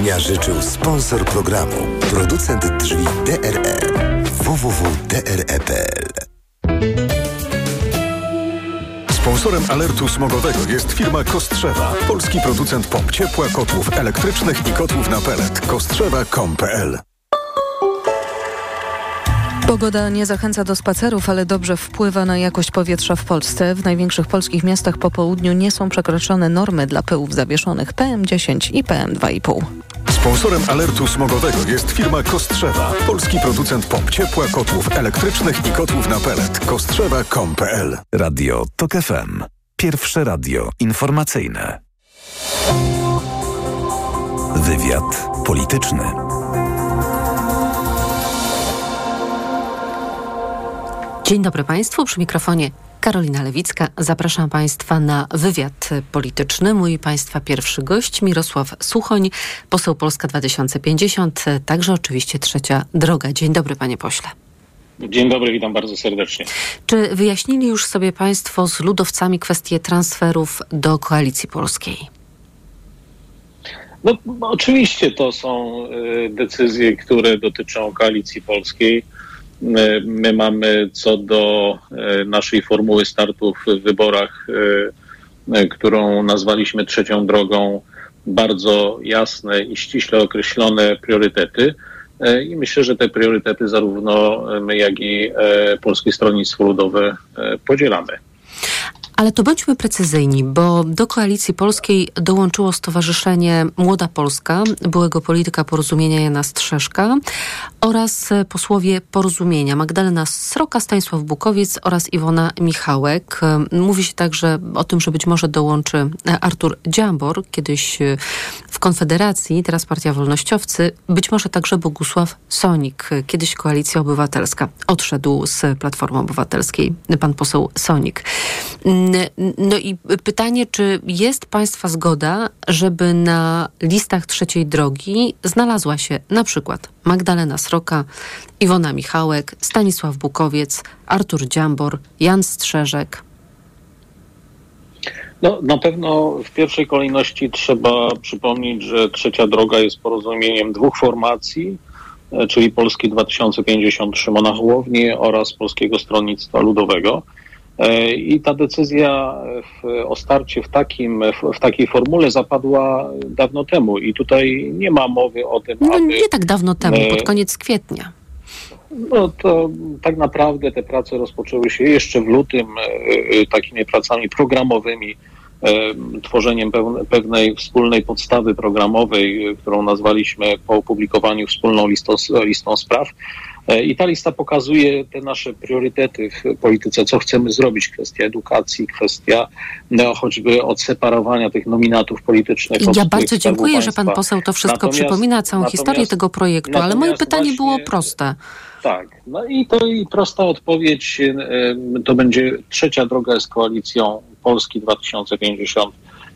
dnia życzył sponsor programu, producent drzwi DRE www.dre.pl Sponsorem alertu smogowego jest firma Kostrzewa, polski producent pomp ciepła, kotłów elektrycznych i kotłów na pelet. Kostrzewa.com.pl Pogoda nie zachęca do spacerów, ale dobrze wpływa na jakość powietrza w Polsce. W największych polskich miastach po południu nie są przekroczone normy dla pyłów zawieszonych PM10 i PM2,5. Sponsorem alertu smogowego jest firma Kostrzewa, polski producent pomp ciepła, kotłów elektrycznych i kotłów na pelet. Kostrzewa.com.pl Radio TOK FM. Pierwsze radio informacyjne. Wywiad polityczny. Dzień dobry Państwu, przy mikrofonie Karolina Lewicka. Zapraszam Państwa na wywiad polityczny. Mój Państwa pierwszy gość Mirosław Suchoń, poseł Polska 2050, także oczywiście trzecia droga. Dzień dobry Panie Pośle. Dzień dobry, witam bardzo serdecznie. Czy wyjaśnili już sobie Państwo z ludowcami kwestię transferów do Koalicji Polskiej? No, oczywiście to są y, decyzje, które dotyczą Koalicji Polskiej My mamy co do e, naszej formuły startu w wyborach, e, e, którą nazwaliśmy trzecią drogą, bardzo jasne i ściśle określone priorytety. I myślę, że te priorytety zarówno my, jak i Polskie Stronnictwo Ludowe podzielamy. Ale to bądźmy precyzyjni, bo do koalicji polskiej dołączyło Stowarzyszenie Młoda Polska, byłego polityka porozumienia Jana Strzeszka oraz posłowie porozumienia Magdalena Sroka, Stanisław Bukowiec oraz Iwona Michałek. Mówi się także o tym, że być może dołączy Artur Dziambor, kiedyś w Konfederacji, teraz Partia Wolnościowcy, być może także Bogusław Sonik, kiedyś Koalicja Obywatelska. Odszedł z Platformy Obywatelskiej pan poseł Sonik. No i pytanie, czy jest Państwa zgoda, żeby na listach trzeciej drogi znalazła się na przykład Magdalena Sroka, Iwona Michałek, Stanisław Bukowiec, Artur Dziambor, Jan Strzeżek? No, na pewno w pierwszej kolejności trzeba przypomnieć, że trzecia droga jest porozumieniem dwóch formacji, e, czyli Polski 2050 Szymona Hołowni oraz Polskiego Stronnictwa Ludowego. E, I ta decyzja w, o starcie w, takim, w, w, takiej formule zapadła dawno temu i tutaj nie ma mowy o tym, no, aby... Nie tak dawno temu, e, pod koniec kwietnia. No to tak naprawdę te prace rozpoczęły się jeszcze w lutym e, takimi pracami programowymi, tworzeniem pewnej wspólnej podstawy programowej, którą nazwaliśmy po opublikowaniu wspólną listą, listą spraw. E, I ta lista pokazuje te nasze priorytety w polityce, co chcemy zrobić, kwestia edukacji, kwestia no, choćby odseparowania tych nominatów politycznych. Ja bardzo dziękuję, że pan poseł to wszystko natomiast, przypomina, całą historię tego projektu, ale moje pytanie właśnie, było proste. Tak, no i to i prosta odpowiedź to będzie trzecia droga z koalicją Polski 2050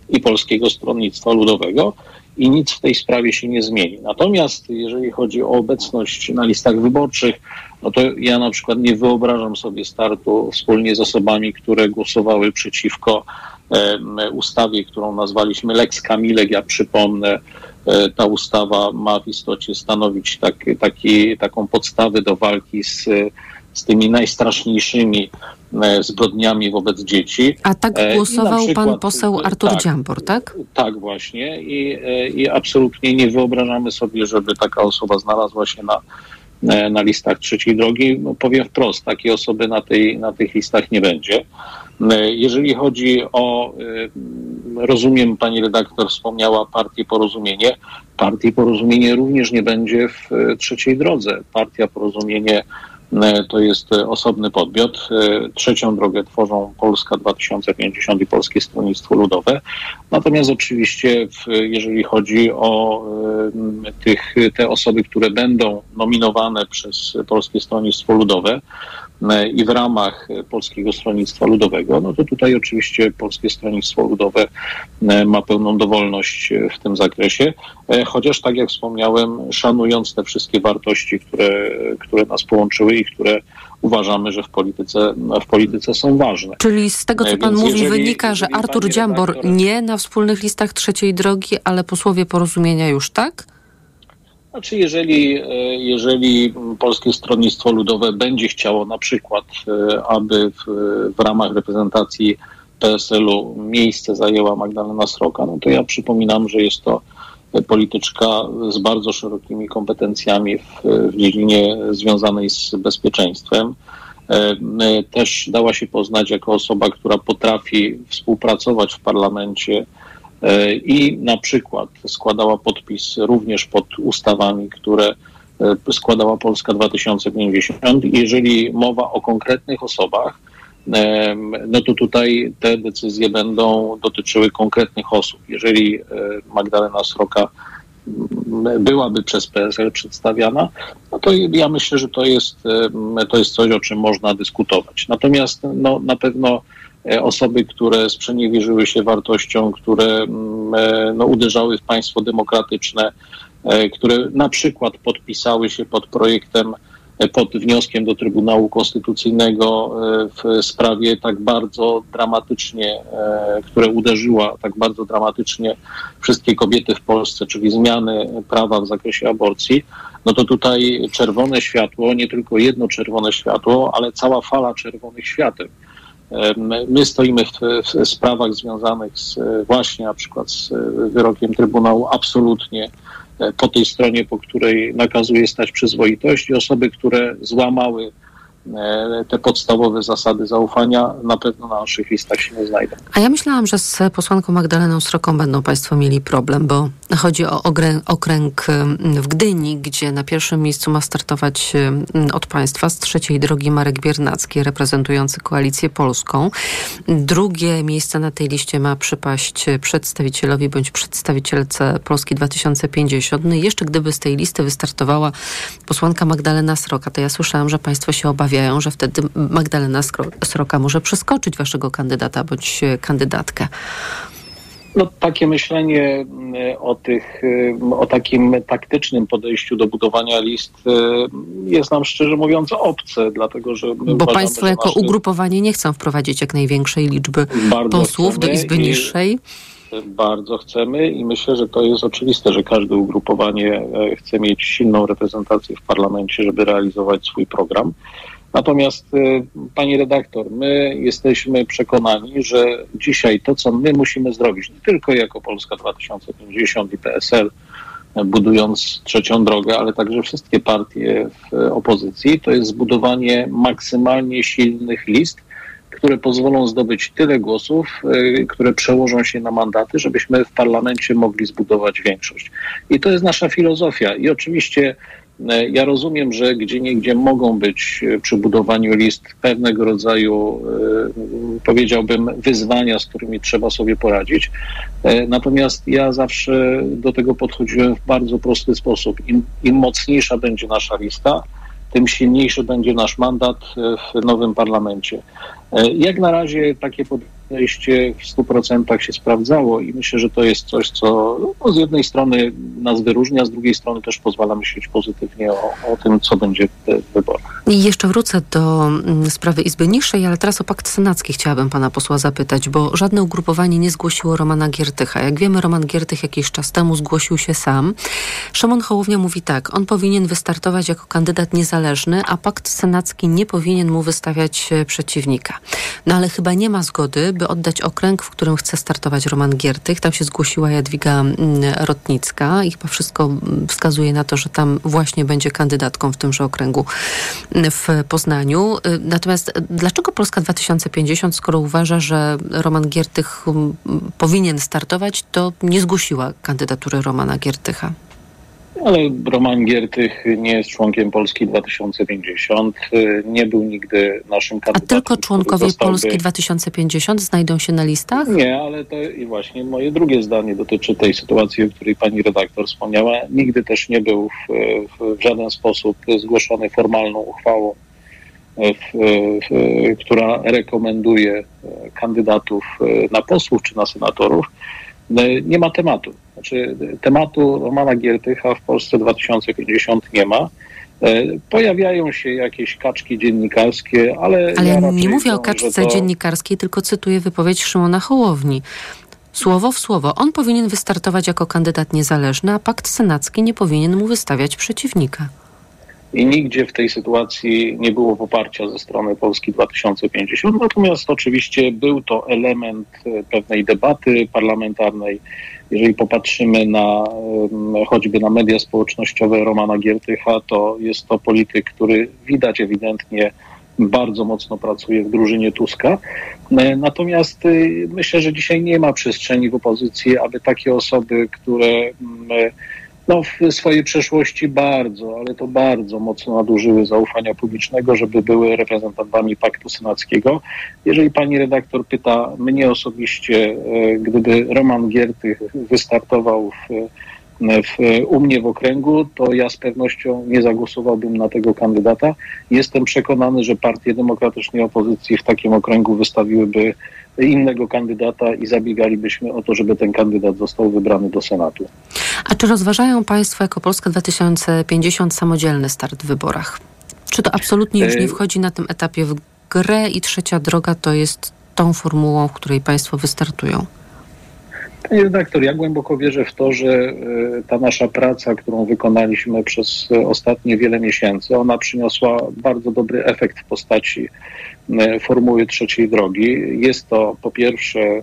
i Polskiego Stronnictwa Ludowego i nic w tej sprawie się nie zmieni. Natomiast jeżeli chodzi o obecność na listach wyborczych, no to ja na przykład nie wyobrażam sobie startu wspólnie z osobami, które głosowały przeciwko ustawie, którą nazwaliśmy Lex Kamilek. Ja przypomnę, e, ta ustawa ma w istocie stanowić tak, taki, taką podstawę do walki z, z tymi najstraszniejszymi E, zbrodniami wobec dzieci. A tak e, głosował przykład, pan poseł Artur tak, Dziambor, tak? Tak, właśnie. I, e, I absolutnie nie wyobrażamy sobie, żeby taka osoba znalazła się na, na listach trzeciej drogi. No, powiem wprost, takiej osoby na, tej, na tych listach nie będzie. Jeżeli chodzi o, rozumiem, pani redaktor wspomniała partię Porozumienie. Partii Porozumienie również nie będzie w trzeciej drodze. Partia Porozumienie E, to jest e, osobny podmiot. E, trzecią drogę tworzą Polska 2050 i Polskie Stronnictwo Ludowe. Natomiast oczywiście, jeżeli chodzi o tych, te osoby, które będą nominowane przez Polskie Stronnictwo Ludowe, i w ramach Polskiego Stronnictwa Ludowego, no to tutaj oczywiście Polskie Stronnictwo Ludowe ma pełną dowolność w tym zakresie, chociaż tak jak wspomniałem, szanując te wszystkie wartości, które, które nas połączyły i które uważamy, że w polityce, w polityce są ważne. Czyli z tego, co pan mówi, wynika, że Artur Dziambor redaktor... nie na wspólnych listach trzeciej drogi, ale posłowie porozumienia już tak? Znaczy, jeżeli, e, jeżeli Polskie Stronnictwo Ludowe będzie chciało na przykład, e, aby w, w ramach reprezentacji PSL-u miejsce zajęła Magdalena Sroka, no to ja przypominam, że jest to polityczka z bardzo szerokimi kompetencjami w, w dziedzinie związanej z bezpieczeństwem. E, też dała się poznać jako osoba, która potrafi współpracować w parlamencie i na przykład składała podpis również pod ustawami, które e, składała Polska 2050. Jeżeli mowa o konkretnych osobach, no to tutaj te decyzje będą dotyczyły konkretnych osób. Jeżeli Magdalena Sroka byłaby przez PSL przedstawiana, no to ja myślę, że to jest, to jest coś, o czym można dyskutować. Natomiast no, na pewno e, osoby, które sprzeniewierzyły się wartościom, które mm, e, no, uderzały w państwo demokratyczne, e, które na przykład podpisały się pod projektem pod wnioskiem do Trybunału Konstytucyjnego e, w sprawie tak bardzo dramatycznie, e, które uderzyła tak bardzo dramatycznie wszystkie kobiety w Polsce, czyli zmiany prawa w zakresie aborcji, no to tutaj czerwone światło, nie tylko jedno czerwone światło, ale cała fala czerwonych świateł. My stoimy w, w sprawach związanych z właśnie na przykład z wyrokiem Trybunału absolutnie E, po tej stronie, po której nakazuje stać przyzwoitość i osoby, które złamały te podstawowe zasady zaufania na pewno na naszych listach się nie znajdą. A ja myślałam, że z posłanką Magdaleną Sroką będą Państwo mieli problem, bo chodzi o okręg w Gdyni, gdzie na pierwszym miejscu ma startować od Państwa z trzeciej drogi Marek Biernacki, reprezentujący Koalicję Polską. Drugie miejsce na tej liście ma przypaść przedstawicielowi bądź przedstawicielce Polski 2050. No i jeszcze gdyby z tej listy wystartowała posłanka Magdalena Sroka, to ja słyszałam, że Państwo się obawiają, obawiają, że wtedy Magdalena Sroka może przeskoczyć waszego kandydata bądź kandydatkę. No, takie myślenie mm, o, tych, mm, o takim taktycznym podejściu do budowania list jest nam szczerze mówiąc obce, dlatego że. Bo uważamy, Państwo jako nasze... ugrupowanie nie chcą wprowadzić jak największej liczby posłów do Izby Niższej. Bardzo chcemy i myślę, że to jest oczywiste, że każde ugrupowanie e, chce mieć silną reprezentację w parlamencie, żeby realizować swój program. Natomiast, y, pani redaktor, my jesteśmy przekonani, że dzisiaj to, co my musimy zrobić, nie tylko jako Polska 2050 i PSL, budując trzecią drogę, ale także wszystkie partie w opozycji, to jest zbudowanie maksymalnie silnych list, które pozwolą zdobyć tyle głosów, y, które przełożą się na mandaty, żebyśmy w parlamencie mogli zbudować większość. I to jest nasza filozofia. I oczywiście ja rozumiem, że gdzie niegdzie mogą być e, przy budowaniu list pewnego rodzaju, e, powiedziałbym, wyzwania, z którymi trzeba sobie poradzić. Natomiast ja zawsze do tego podchodziłem w bardzo prosty sposób. Im, im mocniejsza będzie nasza lista, tym silniejszy będzie nasz mandat w nowym parlamencie. Jak na razie takie podejście w 100% się sprawdzało i myślę, że to jest coś, co no, z jednej strony nas wyróżnia, z drugiej strony też pozwala myśleć pozytywnie o, o tym, co będzie w wyborach. I jeszcze wrócę do mm, sprawy Izby Niższej, ale teraz o pakt senacki chciałabym pana posła zapytać, bo żadne ugrupowanie nie zgłosiło Romana Giertycha. Jak wiemy, Roman Giertych jakiś czas temu zgłosił się sam. Szymon Hołownia mówi tak, on powinien wystartować jako kandydat niezależny, a pakt senacki nie powinien mu wystawiać e, przeciwnika. No ale chyba nie ma zgody, by oddać okręg, w którym chce startować Roman Giertych. Tam się zgłosiła Jadwiga mm, Rotnicka i chyba wszystko mm, wskazuje na to, że tam właśnie będzie kandydatką w tymże okręgu mm, w Poznaniu. Y, natomiast dlaczego Polska 2050, skoro uważa, że Roman Giertych powinien startować, to nie zgłosiła kandydatury Romana Giertycha? Ale Roman Giertych nie jest członkiem Polski 2050, nie był nigdy naszym kandydatem. A tylko członkowie zostałby... Polski 2050 znajdą się na listach? Nie, ale to i właśnie moje drugie zdanie dotyczy tej sytuacji, o której pani redaktor wspomniała. Nigdy też nie był w, w, w żaden sposób zgłoszony formalną uchwałą, w, która rekomenduje kandydatów na posłów czy na senatorów. Nie ma tematu. Znaczy, tematu Romana Giertycha w Polsce 2050 nie ma. E, pojawiają się jakieś kaczki dziennikarskie, ale. Ale ja nie mówię o kaczce to... dziennikarskiej, tylko cytuję wypowiedź Szymona Hołowni. Słowo w słowo. On powinien wystartować jako kandydat niezależny, a pakt senacki nie powinien mu wystawiać przeciwnika. I nigdzie w tej sytuacji nie było poparcia ze strony Polski 2050. Natomiast oczywiście był to element e, pewnej debaty parlamentarnej. Jeżeli popatrzymy na choćby na media społecznościowe Romana Giertycha, to jest to polityk, który widać ewidentnie bardzo mocno pracuje w drużynie Tuska. E, natomiast y, myślę, że dzisiaj nie ma przestrzeni w opozycji, aby takie osoby, które mm, no, w swojej przeszłości bardzo, ale to bardzo mocno nadużyły zaufania publicznego, żeby były reprezentantami Paktu Senackiego. Jeżeli pani redaktor pyta mnie osobiście, e, gdyby Roman Giertych wystartował w w, u mnie w okręgu, to ja z pewnością nie zagłosowałbym na tego kandydata. Jestem przekonany, że partie demokratycznej opozycji w takim okręgu wystawiłyby innego kandydata i zabiegalibyśmy o to, żeby ten kandydat został wybrany do Senatu. A czy rozważają Państwo jako Polska 2050 samodzielny start w wyborach? Czy to absolutnie już nie e, wchodzi na tym etapie w grę i trzecia droga to jest tą formułą, w której Państwo wystartują? Panie redaktor, ja głęboko wierzę w to, że e, ta nasza praca, którą wykonaliśmy przez ostatnie wiele miesięcy, ona przyniosła bardzo dobry efekt w postaci formuły trzeciej drogi. Jest to po pierwsze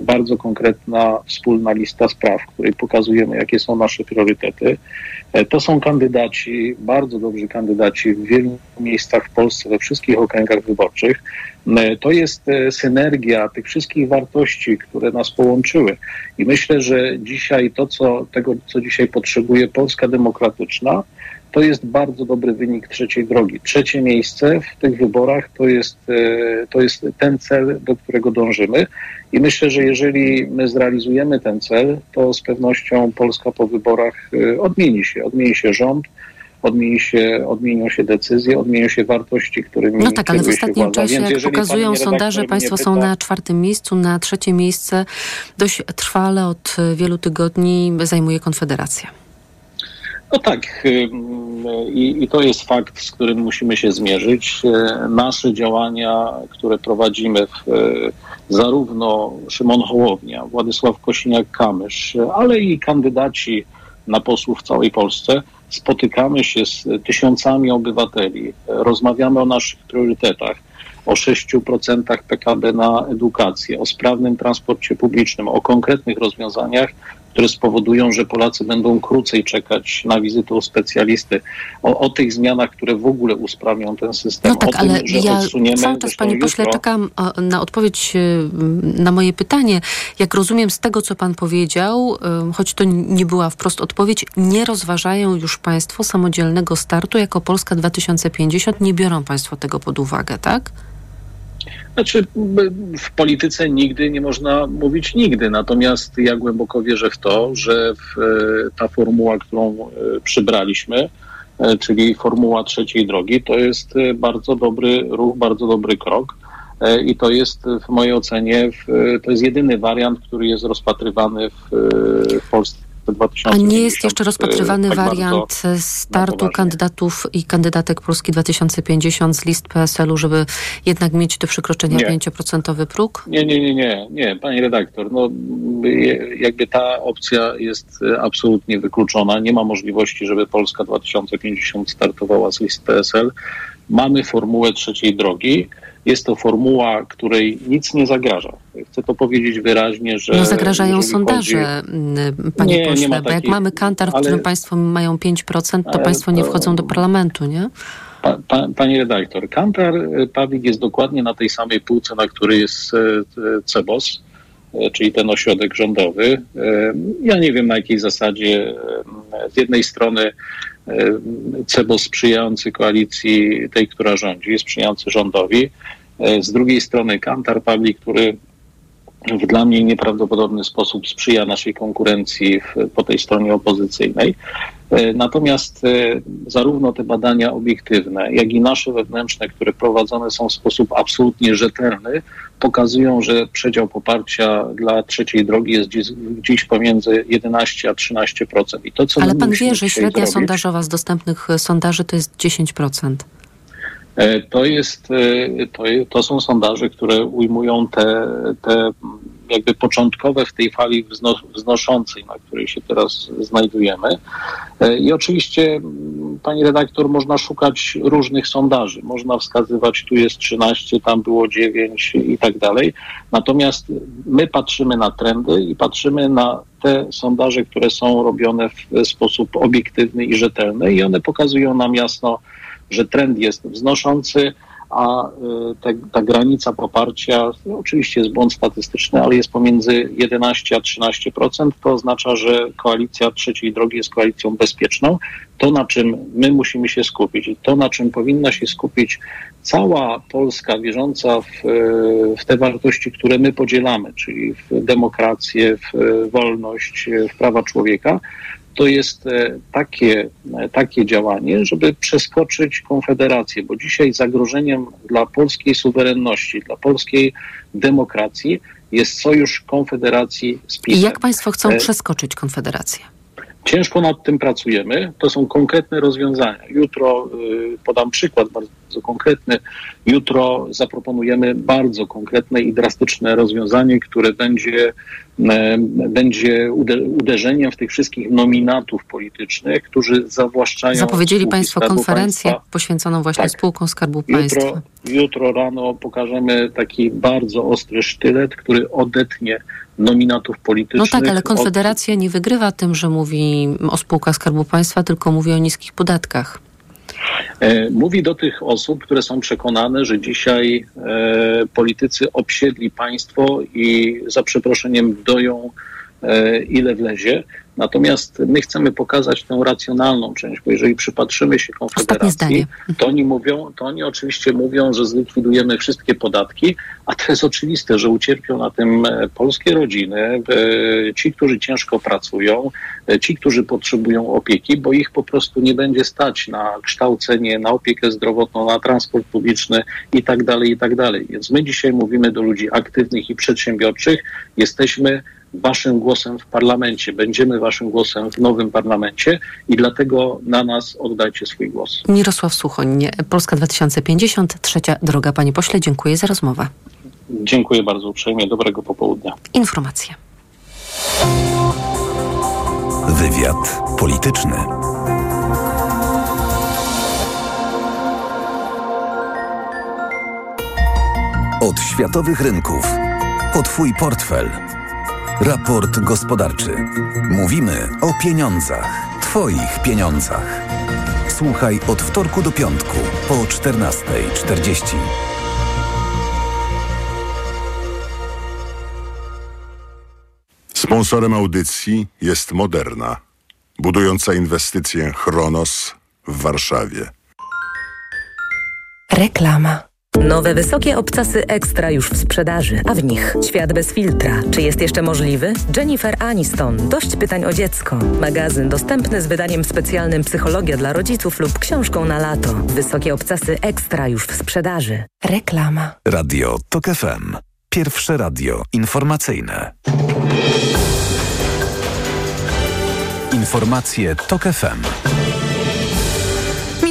bardzo konkretna wspólna lista spraw, w której pokazujemy, jakie są nasze priorytety. E, to są kandydaci, bardzo dobrzy kandydaci w wielu miejscach w Polsce, we wszystkich okręgach wyborczych. E, to jest e, synergia tych wszystkich wartości, które nas połączyły. I myślę, że dzisiaj to, co, tego, co dzisiaj potrzebuje Polska demokratyczna, to jest bardzo dobry wynik trzeciej drogi. Trzecie miejsce w tych wyborach to jest, e, to jest ten cel, do którego dążymy. I myślę, że jeżeli my zrealizujemy ten cel, to z pewnością Polska po wyborach odmieni się. Odmieni się rząd, odmieni się, odmienią się decyzje, odmienią się wartości, którymi No tak, ale w ostatnim czasie, jak pokazują sondaże, państwo pyta... są na czwartym miejscu, na trzecie miejsce dość trwale od wielu tygodni zajmuje Konfederacja. No tak, i, i, to jest fakt, z którym musimy się zmierzyć. Nasze działania, które prowadzimy w, zarówno Szymon Hołownia, Władysław Kosiniak-Kamysz, ale i kandydaci na posłów w całej Polsce, spotykamy się z tysiącami obywateli, rozmawiamy o naszych priorytetach, o 6% PKB na edukację, o sprawnym transporcie publicznym, o konkretnych rozwiązaniach, które spowodują, że Polacy będą krócej czekać na wizytę u specjalisty, o, o tych zmianach, które w ogóle usprawnią ten system. No tak, tym, ale ja cały czas, panie pośle, czekam na odpowiedź y, na moje pytanie. Jak rozumiem z tego, co pan powiedział, y, choć to nie była wprost odpowiedź, nie rozważają już państwo samodzielnego startu jako Polska 2050, nie biorą państwo tego pod uwagę, tak? Znaczy, w polityce nigdy nie można mówić nigdy, natomiast ja głęboko wierzę w to, że w, e, ta formuła, którą e, przybraliśmy, e, czyli formuła trzeciej drogi, to jest bardzo dobry ruch, bardzo dobry krok. I to jest w mojej ocenie, to jest jedyny wariant, który jest rozpatrywany w, w Polsce a nie jest jeszcze rozpatrywany tak wariant startu kandydatów i kandydatek Polski 2050 z list PSL-u, żeby jednak mieć do przekroczenia nie. 5% próg? Nie, nie, nie, nie, nie, pani redaktor. No, jakby ta opcja jest absolutnie wykluczona. Nie ma możliwości, żeby Polska 2050 startowała z list PSL. Mamy formułę trzeciej drogi. Jest to formuła, której nic nie zagraża. Chcę to powiedzieć wyraźnie, że. No zagrażają sondaże, chodzi... panie nie, pośle, nie bo takiej... jak mamy kantar, w ale... którym państwo mają 5%, to ale państwo nie wchodzą do parlamentu, nie? Pa, pa, pani redaktor, Kantar e, Pawlik jest dokładnie na tej samej półce, na której jest e, CEBOS, e, czyli ten ośrodek rządowy. Ja nie wiem na jakiej zasadzie z jednej strony CEBOS sprzyjający koalicji tej, która rządzi, sprzyjający rządowi, z drugiej strony Kantar Public, który w dla mnie nieprawdopodobny sposób sprzyja naszej konkurencji w, po tej stronie opozycyjnej. E, natomiast e, zarówno te badania obiektywne, jak i nasze wewnętrzne, które prowadzone są w sposób absolutnie rzetelny, pokazują, że przedział poparcia dla trzeciej drogi jest dziś, dziś pomiędzy 11 a 13%. I to, co Ale pan wie, że średnia zrobić, sondażowa z dostępnych sondaży to jest 10%. E, to, jest, to, to są sondaże, które ujmują te, te jakby początkowe w tej fali wznoszącej, na której się teraz znajdujemy. I oczywiście, pani redaktor, można szukać różnych sondaży. Można wskazywać, tu jest 13, tam było 9 i tak dalej. Natomiast my patrzymy na trendy i patrzymy na te sondaże, które są robione w sposób obiektywny i rzetelny i one pokazują nam jasno, że trend jest wznoszący, a y, te, ta granica poparcia, no oczywiście jest błąd statystyczny, ale jest pomiędzy 11 a 13%. To oznacza, że koalicja trzeciej drogi jest koalicją bezpieczną. To, na czym my musimy się skupić i to, na czym powinna się skupić cała Polska wierząca w, w te wartości, które my podzielamy, czyli w demokrację, w wolność, w prawa człowieka, to jest e, takie, e, takie działanie, żeby przeskoczyć Konfederację, bo dzisiaj zagrożeniem dla polskiej suwerenności, dla polskiej demokracji jest sojusz Konfederacji z PiSem. I jak Państwo chcą e, przeskoczyć Konfederację? Ciężko nad tym pracujemy. To są konkretne rozwiązania. Jutro podam przykład bardzo konkretny. Jutro zaproponujemy bardzo konkretne i drastyczne rozwiązanie, które będzie E, będzie uderzeniem w tych wszystkich nominatów politycznych, którzy zawłaszczają. Zapowiedzieli Państwo konferencję państwa. poświęconą właśnie tak. spółkom Skarbu Państwa. Jutro, jutro rano pokażemy taki bardzo ostry sztylet, który odetnie nominatów politycznych. No tak, ale Konfederacja od... nie wygrywa tym, że mówi o spółkach Skarbu Państwa, tylko mówi o niskich podatkach. E, mówi do tych osób, które są przekonane, że dzisiaj e, politycy obsiedli państwo i za przeproszeniem doją e, ile wlezie. Natomiast my chcemy pokazać tę racjonalną część, bo jeżeli przypatrzymy się Konfederacji, to oni mówią, to oni oczywiście mówią, że zlikwidujemy wszystkie podatki, a to jest oczywiste, że ucierpią na tym e, polskie rodziny, e, ci, którzy ciężko pracują, e, ci, którzy potrzebują opieki, bo ich po prostu nie będzie stać na kształcenie, na opiekę zdrowotną, na transport publiczny i tak dalej, i tak dalej. Więc my dzisiaj mówimy do ludzi aktywnych i przedsiębiorczych, jesteśmy waszym głosem w parlamencie. Będziemy waszym głosem w nowym parlamencie i dlatego na nas oddajcie swój głos. Mirosław Suchoń, Polska 2050, trzecia droga. Panie pośle, dziękuję za rozmowę. Dziękuję bardzo uprzejmie. Dobrego popołudnia. Informacje. Wywiad polityczny. Od światowych rynków po Twój portfel. Raport gospodarczy. Mówimy o pieniądzach. Twoich pieniądzach. Słuchaj od wtorku do piątku po 14.40. Sponsorem audycji jest Moderna, budująca inwestycję Chronos w Warszawie. Reklama. Nowe wysokie obcasy ekstra już w sprzedaży, a w nich świat bez filtra. Czy jest jeszcze możliwy? Jennifer Aniston. Dość pytań o dziecko. Magazyn dostępny z wydaniem specjalnym Psychologia dla rodziców lub książką na lato. Wysokie obcasy ekstra już w sprzedaży. Reklama. Radio TOK FM. Pierwsze radio informacyjne. Informacje TOK FM.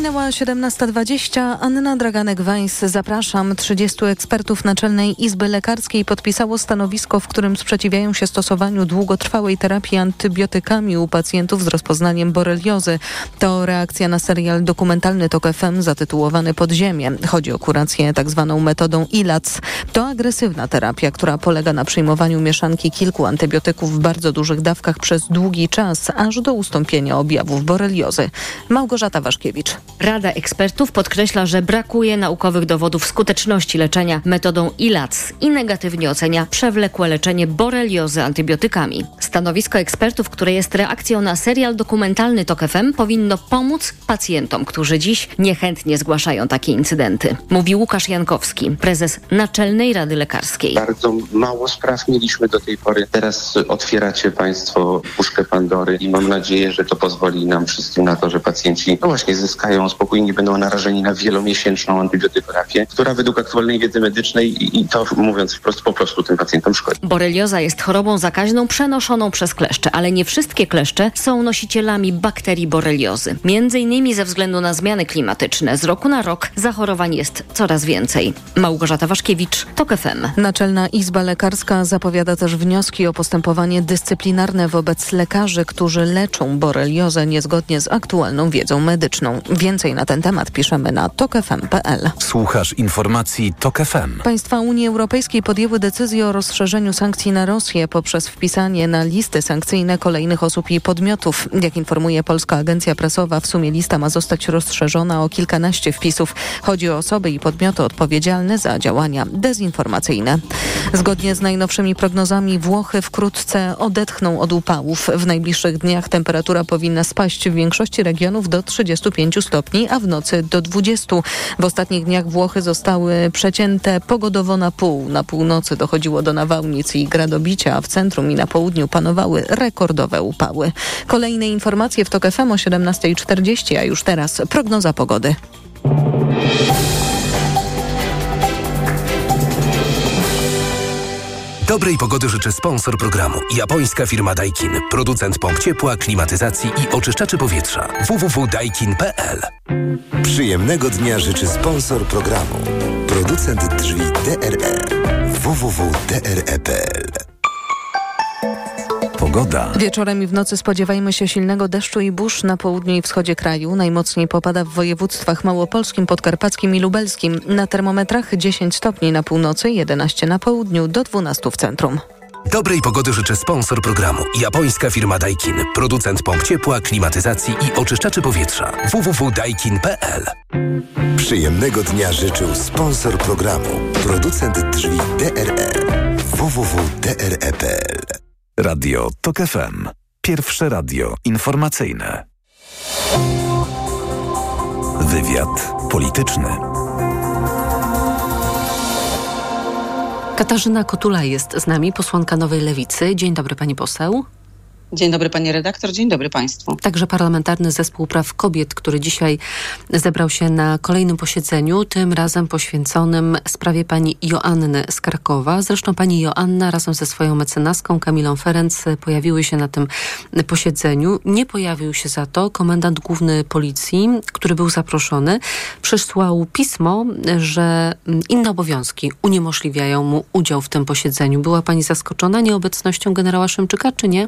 Minęła 17.20. Anna Draganek-Weiss. Zapraszam. 30 ekspertów Naczelnej Izby Lekarskiej podpisało stanowisko, w którym sprzeciwiają się stosowaniu długotrwałej terapii antybiotykami u pacjentów z rozpoznaniem boreliozy. To reakcja na serial dokumentalny TOK FM zatytułowany Podziemie. Chodzi o kurację tzw. Tak metodą ILAC. To agresywna terapia, która polega na przyjmowaniu mieszanki kilku antybiotyków w bardzo dużych dawkach przez długi czas, aż do ustąpienia objawów boreliozy. Małgorzata Waszkiewicz. Rada ekspertów podkreśla, że brakuje naukowych dowodów skuteczności leczenia metodą ILAC i negatywnie ocenia przewlekłe leczenie boreliozy antybiotykami. Stanowisko ekspertów, które jest reakcją na serial dokumentalny TOK FM, powinno pomóc pacjentom, którzy dziś niechętnie zgłaszają takie incydenty. Mówi Łukasz Jankowski, prezes Naczelnej Rady Lekarskiej. Bardzo mało spraw mieliśmy do tej pory. Teraz otwieracie Państwo puszkę Pandory i mam nadzieję, że to pozwoli nam wszystkim na to, że pacjenci no właśnie zyskają otrzymają spokój, nie będą narażeni na wielomiesięczną antybiotykerapię, która według aktualnej wiedzy medycznej i, i to mówiąc wprost po prostu tym pacjentom szkodzi. Borelioza jest chorobą zakaźną przenoszoną przez kleszcze, ale nie wszystkie kleszcze są nosicielami bakterii boreliozy. Między innymi ze względu na zmiany klimatyczne. Z roku na rok zachorowań jest coraz więcej. Małgorzata Waszkiewicz, TOK FM. Naczelna Izba Lekarska zapowiada też wnioski o postępowanie dyscyplinarne wobec lekarzy, którzy leczą boreliozę niezgodnie z aktualną wiedzą medyczną. Więcej na ten temat piszemy na tokefm.pl. Słuchasz informacji TOK FM. Państwa Unii Europejskiej podjęły decyzję o rozszerzeniu sankcji na Rosję poprzez wpisanie na listy sankcyjne kolejnych osób i podmiotów. Jak informuje Polska Agencja Prasowa, w sumie lista ma zostać rozszerzona o kilkanaście wpisów. Chodzi o osoby i podmioty odpowiedzialne za działania dezinformacyjne. Zgodnie z najnowszymi prognozami Włochy wkrótce odetchną od upałów. W najbliższych dniach temperatura powinna spaść w większości regionów do 35 stopni, a w nocy do 20. W ostatnich dniach Włochy zostały przecięte pogodowo na pół. Na północy dochodziło do nawałnic i gradobicia, a w centrum i na południu panowały rekordowe upały. Kolejne informacje w TOK FM o 17.40, a już teraz prognoza pogody. Dobrej pogody życzy sponsor programu. Japońska firma Daikin. Producent pomp ciepła, klimatyzacji i oczyszczaczy powietrza. www.daikin.pl Przyjemnego dnia życzy sponsor programu. Producent drzwi DRE. www.dre.pl Pogoda. Wieczorem i w nocy spodziewajmy się silnego deszczu i burz na południu i wschodzie kraju. Najmocniej popada w województwach małopolskim, podkarpackim i lubelskim. Na termometrach 10 stopni na północy, 11 na południu, do 12 w centrum. Dobrej pogody życzy sponsor programu. Japońska firma Daikin. Producent pomp ciepła, klimatyzacji i oczyszczaczy powietrza. www.daikin.pl Przyjemnego dnia życzył sponsor programu. Producent drzwi DRE. www.dre.pl Radio TOK FM. Pierwsze radio informacyjne. Wywiad polityczny. Katarzyna Kotula jest z nami, posłanka Nowej Lewicy. Dzień dobry pani poseł. Dzień dobry pani redaktor, dzień dobry państwu. Także Parlamentarny Zespół Praw Kobiet, który dzisiaj zebrał się na kolejnym posiedzeniu, tym razem poświęconym sprawie pani Joanny z Krakowa. Zresztą pani Joanna razem ze swoją mecenaską Kamilą Ferenc pojawiły się na tym posiedzeniu. Nie pojawił się za to komendant główny policji, który był zaproszony. Przysłał pismo, że inne obowiązki uniemożliwiają mu udział w tym posiedzeniu. Była pani zaskoczona nieobecnością generała Szymczyka, czy nie?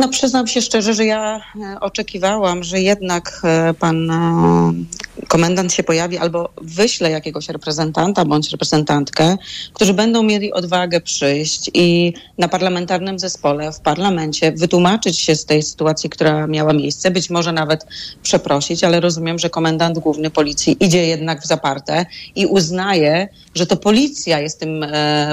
No przyznam się szczerze, że ja e, oczekiwałam, że jednak e, pan e, komendant się pojawi albo wyśle jakiegoś reprezentanta bądź reprezentantkę, którzy będą mieli odwagę przyjść i na parlamentarnym zespole, w parlamencie wytłumaczyć się z tej sytuacji, która miała miejsce, być może nawet przeprosić, ale rozumiem, że komendant główny policji idzie jednak w zaparte i uznaje, że to policja jest tym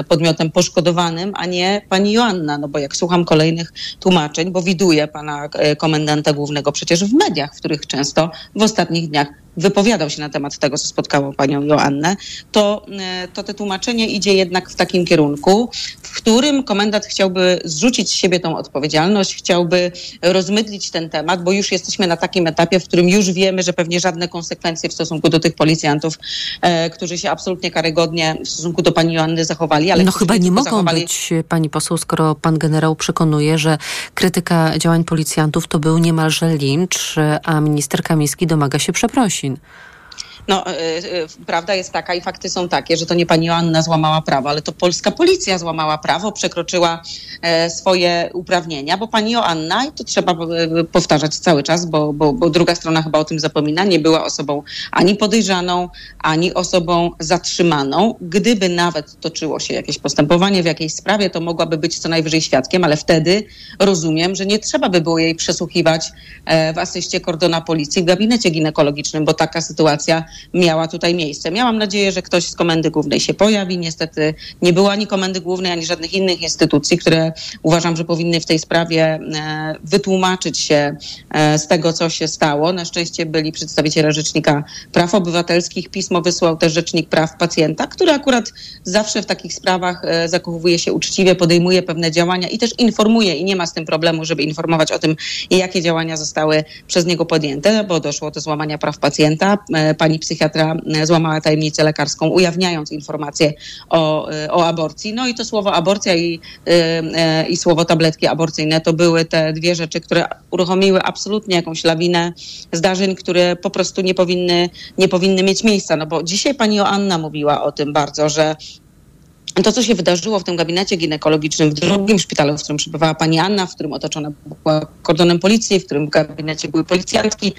podmiotem poszkodowanym, a nie pani Joanna, no bo jak słucham kolejnych tłumaczeń, bo widuję pana komendanta głównego przecież w mediach, w których często w ostatnich dniach wypowiadał się na temat tego, co spotkało panią Joannę, to, to te tłumaczenie idzie jednak w takim kierunku, w którym komendant chciałby zrzucić z siebie tą odpowiedzialność, chciałby rozmydlić ten temat, bo już jesteśmy na takim etapie, w którym już wiemy, że pewnie żadne konsekwencje w stosunku do tych policjantów, e, którzy się absolutnie karygodnie w stosunku do pani Joanny zachowali. Ale no chyba nie mogą zachowali... być, pani poseł, skoro pan generał przekonuje, że krytyka działań policjantów to był niemalże lincz, a minister Kamiński domaga się przeprosin. No, yy, prawda jest taka i fakty są takie, że to nie pani Joanna złamała prawo, ale to polska policja złamała prawo, przekroczyła e, swoje uprawnienia, bo pani Joanna, i to trzeba e, powtarzać cały czas, bo, bo, bo druga strona chyba o tym zapomina, nie była osobą ani podejrzaną, ani osobą zatrzymaną. Gdyby nawet toczyło się jakieś postępowanie w jakiejś sprawie, to mogłaby być co najwyżej świadkiem, ale wtedy rozumiem, że nie trzeba by było jej przesłuchiwać e, w asyście kordona policji w gabinecie ginekologicznym, bo taka sytuacja miała tutaj miejsce. Miałam nadzieję, że ktoś z Komendy Głównej się pojawi. Niestety nie było ani Komendy Głównej, ani żadnych innych instytucji, które uważam, że powinny w tej sprawie e, wytłumaczyć się e, z tego, co się stało. Na szczęście byli przedstawiciele Rzecznika Praw Obywatelskich. Pismo wysłał też Rzecznik Praw Pacjenta, który akurat zawsze w takich sprawach e, zachowuje się uczciwie, podejmuje pewne działania i też informuje i nie ma z tym problemu, żeby informować o tym, jakie działania zostały przez niego podjęte, bo doszło do złamania praw pacjenta. Pani psychiatra złamała tajemnicę lekarską, ujawniając informacje o, o aborcji. No i to słowo aborcja i, i słowo tabletki aborcyjne to były te dwie rzeczy, które uruchomiły absolutnie jakąś lawinę zdarzeń, które po prostu nie powinny, nie powinny mieć miejsca. No bo dzisiaj pani Joanna mówiła o tym bardzo, że to, co się wydarzyło w tym gabinecie ginekologicznym w drugim szpitalu, w którym przebywała pani Anna, w którym otoczona była kordonem policji, w którym w gabinecie były policjantki,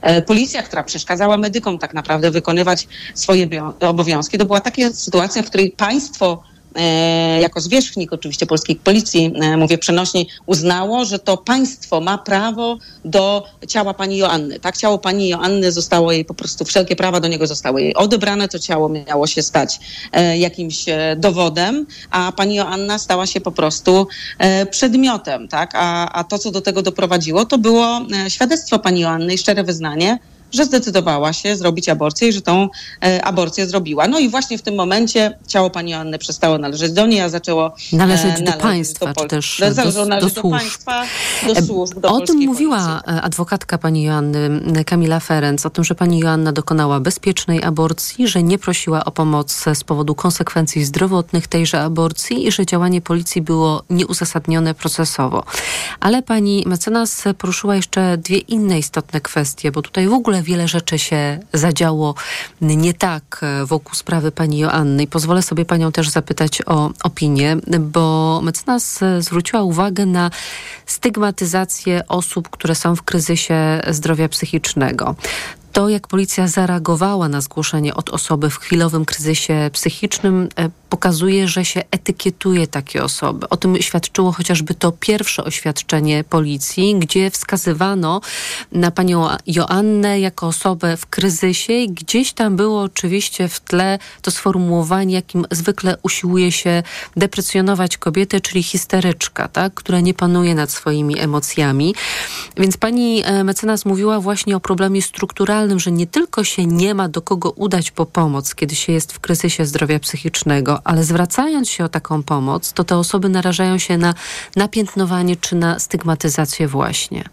e, policja, która przeszkadzała medykom tak naprawdę wykonywać swoje obowiązki, to była taka sytuacja, w której państwo jako zwierzchnik oczywiście polskiej policji, e, mówię przenośnie, uznało, że to państwo ma prawo do ciała pani Joanny. Tak, ciało pani Joanny zostało jej po prostu, wszelkie prawa do niego zostały jej odebrane, to ciało miało się stać e, jakimś dowodem, a pani Joanna stała się po prostu przedmiotem, tak, a, a to, co do tego doprowadziło, to było świadectwo pani Joanny i szczere wyznanie, że zdecydowała się zrobić aborcję i że tą e, aborcję zrobiła. No i właśnie w tym momencie ciało pani Anny przestało należeć do niej, a zaczęło e, należeć, do państwa, do czy też do, do, do, służb. Państwa, do służb do o tym mówiła policji. E, adwokatka pani Joanny Kamila Ferenc, o tym, że pani Joanna dokonała bezpiecznej aborcji, że nie prosiła o pomoc z powodu konsekwencji zdrowotnych tejże aborcji i że działanie policji było nieuzasadnione procesowo. Ale pani mecenas poruszyła jeszcze dwie inne istotne kwestie, bo tutaj w ogóle wiele rzeczy się zadziało nie tak wokół sprawy pani Joanny. I pozwolę sobie panią też zapytać o opinię, bo mecenas zwróciła uwagę na stygmatyzację osób, które są w kryzysie zdrowia psychicznego to, jak policja zareagowała na zgłoszenie od osoby w chwilowym kryzysie psychicznym, e, pokazuje, że się etykietuje takie osoby. O tym świadczyło chociażby to pierwsze oświadczenie policji, gdzie wskazywano na panią Joannę jako osobę w kryzysie i gdzieś tam było oczywiście w tle to sformułowanie, jakim zwykle usiłuje się deprecjonować kobietę, czyli histeryczka, tak? która nie panuje nad swoimi emocjami. Więc pani e, mecenas mówiła właśnie o problemie strukturalnym, że nie tylko się nie ma do kogo udać po pomoc, kiedy się jest w kryzysie zdrowia psychicznego, ale zwracając się o taką pomoc, to te osoby narażają się na napiętnowanie czy na stygmatyzację właśnie.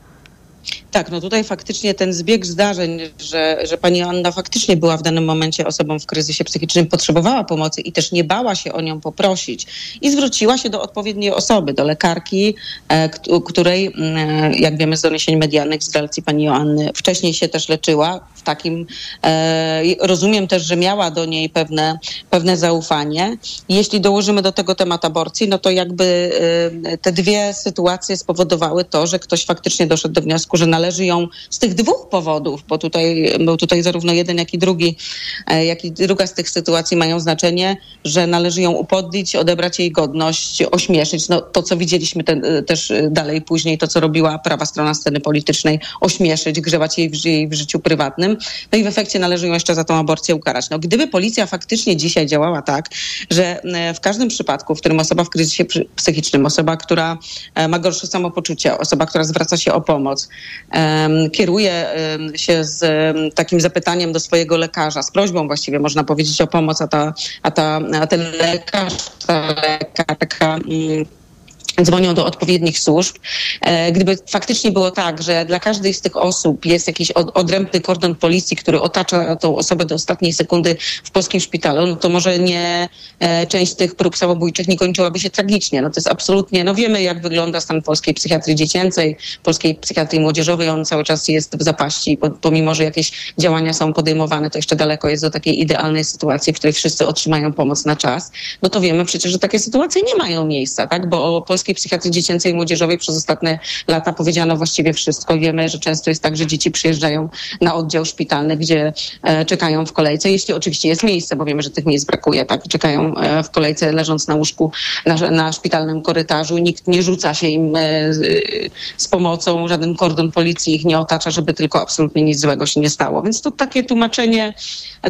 Tak, no tutaj faktycznie ten zbieg zdarzeń, że, że pani Anna faktycznie była w danym momencie osobą w kryzysie psychicznym, potrzebowała pomocy i też nie bała się o nią poprosić i zwróciła się do odpowiedniej osoby, do lekarki, e, której, e, jak wiemy z doniesień medialnych, z relacji pani Joanny, wcześniej się też leczyła. W takim, e, rozumiem też, że miała do niej pewne, pewne zaufanie. Jeśli dołożymy do tego temat aborcji, no to jakby te dwie sytuacje spowodowały to, że ktoś faktycznie doszedł do wniosku, że należy ją z tych dwóch powodów, bo tutaj był tutaj zarówno jeden, jak i drugi, e, jak i druga z tych sytuacji mają znaczenie, że należy ją upodlić, odebrać jej godność, ośmieszyć. No, to, co widzieliśmy ten, e, też e, dalej później, to, co robiła prawa strona sceny politycznej, ośmieszyć, grzewać jej w, jej w życiu prywatnym. No i w efekcie należy ją jeszcze za tą aborcję ukarać. No, gdyby policja faktycznie dzisiaj działała tak, że w każdym przypadku, w którym osoba w kryzysie psychicznym, osoba, która ma gorsze samopoczucie, osoba, która zwraca się o pomoc, kieruje się z takim zapytaniem do swojego lekarza, z prośbą właściwie można powiedzieć o pomoc, a, ta, a, ta, a ten lekarz, ta lekarka mm, dzwonią do odpowiednich służb. E, gdyby faktycznie było tak, że dla każdej z tych osób jest jakiś odrębny kordon policji, który otacza tą osobę do ostatniej sekundy w polskim szpitalu, no to może nie e, część tych prób samobójczych nie kończyłaby się tragicznie. No to jest absolutnie, no wiemy jak wygląda stan polskiej psychiatrii dziecięcej, polskiej psychiatrii młodzieżowej, on cały czas jest w zapaści, pomimo, że jakieś działania są podejmowane, to jeszcze daleko jest do takiej idealnej sytuacji, w której wszyscy otrzymają pomoc na czas. No to wiemy przecież, że takie sytuacje nie mają miejsca, tak, bo o polskiej Polskiej Psychiatrii Dziecięcej i Młodzieżowej przez ostatnie lata powiedziano właściwie wszystko. Wiemy, że często jest tak, że dzieci przyjeżdżają na oddział szpitalny, gdzie e, czekają w kolejce, jeśli oczywiście jest miejsce, bo wiemy, że tych miejsc brakuje, tak? Czekają e, w kolejce leżąc na łóżku na, na szpitalnym korytarzu. Nikt nie rzuca się im e, z, pomocą, żaden kordon policji ich nie otacza, żeby tylko absolutnie nic złego się nie stało. Więc to takie tłumaczenie,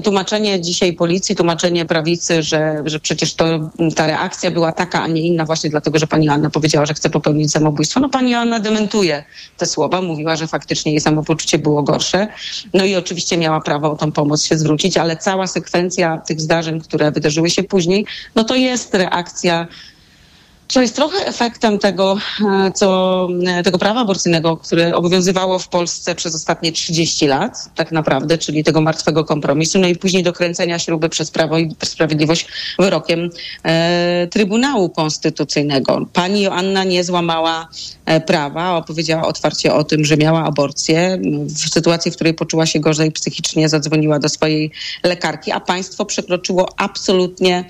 tłumaczenie dzisiaj policji, tłumaczenie prawicy, że, że przecież to, ta reakcja była taka, a nie inna właśnie dlatego, że pani Anna powiedziała, że chce popełnić samobójstwo. No pani Anna dementuje te słowa, mówiła, że faktycznie jej samopoczucie było gorsze. No i oczywiście miała prawo o tą pomoc się zwrócić, ale cała sekwencja tych zdarzeń, które wydarzyły się później, no to jest reakcja co jest trochę efektem tego, e, co, e, tego prawa aborcyjnego, które obowiązywało w Polsce przez ostatnie 30 lat, tak naprawdę, czyli tego martwego kompromisu, no i później dokręcenia śruby przez Prawo i Sprawiedliwość wyrokiem e, Trybunału Konstytucyjnego. Pani Joanna nie złamała e, prawa, opowiedziała otwarcie o tym, że miała aborcję. W sytuacji, w której poczuła się gorzej psychicznie, zadzwoniła do swojej lekarki, a państwo przekroczyło absolutnie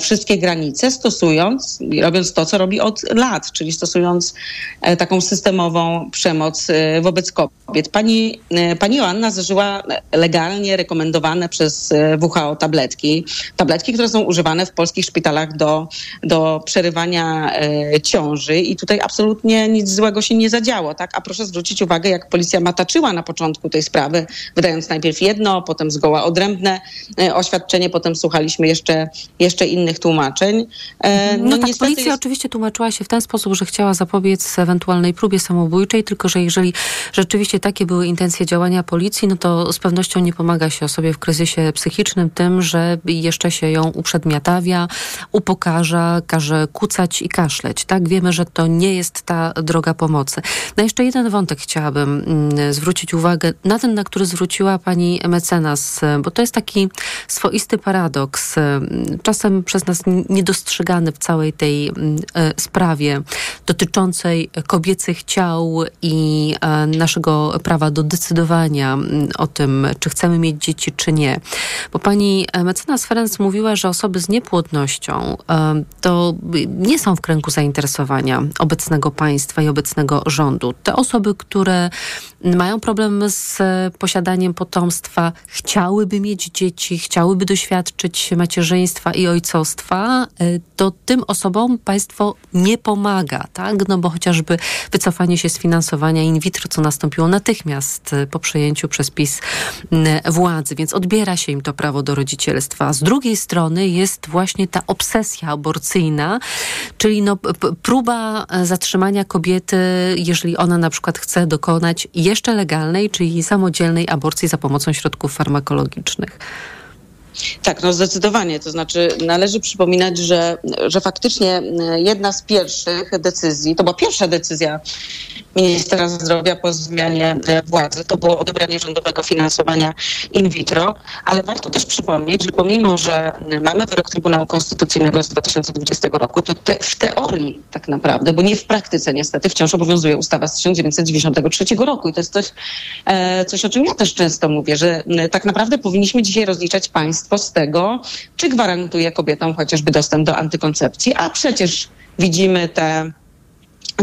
wszystkie granice, stosując, robiąc to, co robi od lat, czyli stosując e, taką systemową przemoc e, wobec kobiet. Pani, e, pani Joanna zażyła legalnie rekomendowane przez WHO tabletki, tabletki, które są używane w polskich szpitalach do, do przerywania ciąży i tutaj absolutnie nic złego się nie zadziało, tak? A proszę zwrócić uwagę, jak policja mataczyła na początku tej sprawy, wydając najpierw jedno, potem zgoła odrębne oświadczenie, potem słuchaliśmy jeszcze, jeszcze innych tłumaczeń. No, no tak, policja jest... oczywiście tłumaczyła się w ten sposób, że chciała zapobiec ewentualnej próbie samobójczej, tylko że jeżeli rzeczywiście takie były intencje działania policji, no to z pewnością nie pomaga się osobie w kryzysie psychicznym tym, że jeszcze się ją uprzedmiotawia, upokarza, każe kucać i kaszleć. Tak, wiemy, że to nie jest ta droga pomocy. Na jeszcze jeden wątek chciałabym mm, zwrócić uwagę, na ten, na który zwróciła pani mecenas, bo to jest taki swoisty paradoks, czasem przez nas niedostrzegany w całej tej mm, sprawie dotyczącej kobiecych ciał i e, naszego prawa do decydowania o tym, czy chcemy mieć dzieci, czy nie. Bo pani mecenas Ferenc mówiła, że osoby z niepłodnością e, to nie są w kręgu zainteresowania obecnego państwa i obecnego rządu. Te osoby, które mają problem z posiadaniem potomstwa, chciałyby mieć dzieci, chciałyby doświadczyć macierzyństwa i ojcostwa, to tym osobom państwo nie pomaga, tak? No bo chociażby wycofanie się z finansowania in vitro, co nastąpiło natychmiast e, po przejęciu przez PiS władzy, więc odbiera się im to prawo do rodzicielstwa. Z drugiej strony jest właśnie ta obsesja aborcyjna, czyli no, próba e, zatrzymania kobiety, jeżeli ona na przykład chce dokonać jeszcze legalnej, czyli samodzielnej aborcji za pomocą środków farmakologicznych. Tak, no zdecydowanie. To znaczy należy przypominać, że, że faktycznie e, jedna z pierwszych decyzji, to była pierwsza decyzja ministra zdrowia po zmianie e, władzy, to było odebranie rządowego finansowania in vitro, ale warto też przypomnieć, że pomimo, że mamy wyrok Trybunału Konstytucyjnego z 2020 roku, to te, w teorii tak naprawdę, bo nie w praktyce niestety, wciąż obowiązuje ustawa z 1993 roku i to jest coś, e, coś o czym ja też często mówię, że tak naprawdę powinniśmy dzisiaj rozliczać państwo z tego, czy gwarantuje kobietom chociażby dostęp do antykoncepcji, a przecież widzimy te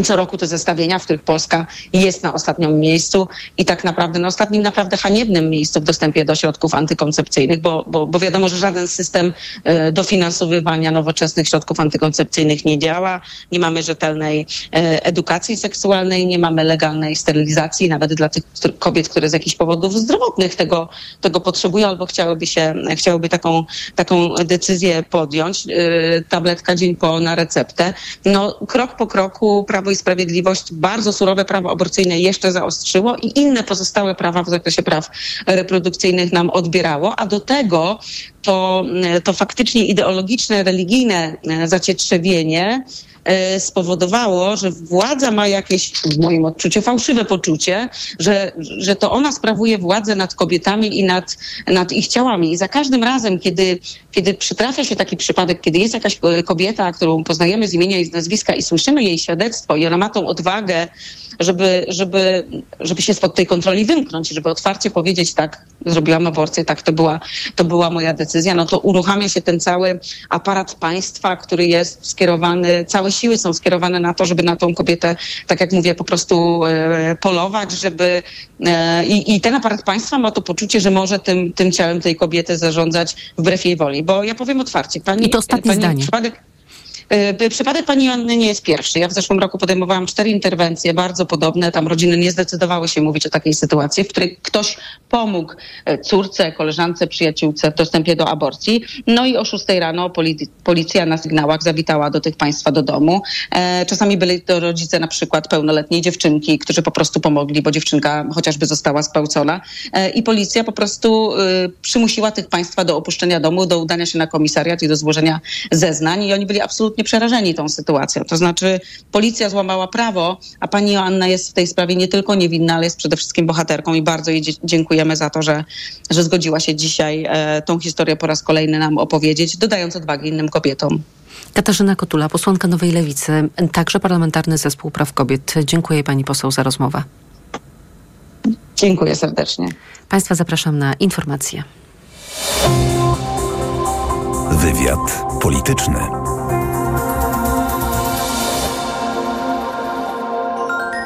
co roku te zestawienia, w których Polska jest na ostatnim miejscu i tak naprawdę na ostatnim naprawdę haniebnym miejscu w dostępie do środków antykoncepcyjnych, bo, bo, bo wiadomo, że żaden system e, dofinansowywania nowoczesnych środków antykoncepcyjnych nie działa. Nie mamy rzetelnej e, edukacji seksualnej, nie mamy legalnej sterylizacji, nawet dla tych kobiet, które z jakichś powodów zdrowotnych tego, tego potrzebują albo chciałyby się, chciałyby taką, taką decyzję podjąć. E, tabletka dzień po na receptę. No, krok po kroku, prawda, Prawo i Sprawiedliwość bardzo surowe prawo aborcyjne jeszcze zaostrzyło i inne pozostałe prawa w zakresie praw reprodukcyjnych nam odbierało, a do tego to, to faktycznie ideologiczne, religijne zacietrzewienie E, spowodowało, że władza ma jakieś, w moim odczuciu, fałszywe poczucie, że, że to ona sprawuje władzę nad kobietami i nad, nad ich ciałami. I za każdym razem, kiedy, kiedy przytrafia się taki przypadek, kiedy jest jakaś kobieta, którą poznajemy z imienia i z nazwiska i słyszymy jej świadectwo i ona ma tą odwagę żeby, żeby, żeby się spod tej kontroli wymknąć, żeby otwarcie powiedzieć tak, zrobiłam aborcję, tak, to była, to była moja decyzja, no to uruchamia się ten cały aparat państwa, który jest skierowany, całe siły są skierowane na to, żeby na tą kobietę, tak jak mówię, po prostu e, polować, żeby e, i, i ten aparat państwa ma to poczucie, że może tym, tym ciałem tej kobiety zarządzać wbrew jej woli. Bo ja powiem otwarcie, pani, I to ostatnie pani zdanie. przypadek Przypadek pani Joanny nie jest pierwszy. Ja w zeszłym roku podejmowałam cztery interwencje, bardzo podobne. Tam rodziny nie zdecydowały się mówić o takiej sytuacji, w której ktoś pomógł e, córce, koleżance, przyjaciółce w dostępie do aborcji. No i o 6 rano poli- policja na sygnałach zawitała do tych państwa do domu. E, Czasami byli to rodzice na przykład pełnoletniej dziewczynki, którzy po prostu pomogli, bo dziewczynka chociażby została spałcona. E, I policja po prostu przymusiła tych państwa do opuszczenia domu, do udania się na komisariat i do złożenia zeznań. I oni byli absolutnie przerażeni tą sytuacją. To znaczy policja złamała prawo, a pani Joanna jest w tej sprawie nie tylko niewinna, ale jest przede wszystkim bohaterką i bardzo jej dziękujemy za to, że, że zgodziła się dzisiaj e, tą historię po raz kolejny nam opowiedzieć, dodając odwagi innym kobietom. Katarzyna Kotula, posłanka Nowej Lewicy, także Parlamentarny Zespół Praw Kobiet. Dziękuję pani poseł za rozmowę. Dziękuję serdecznie. Państwa zapraszam na informacje. Wywiad polityczny.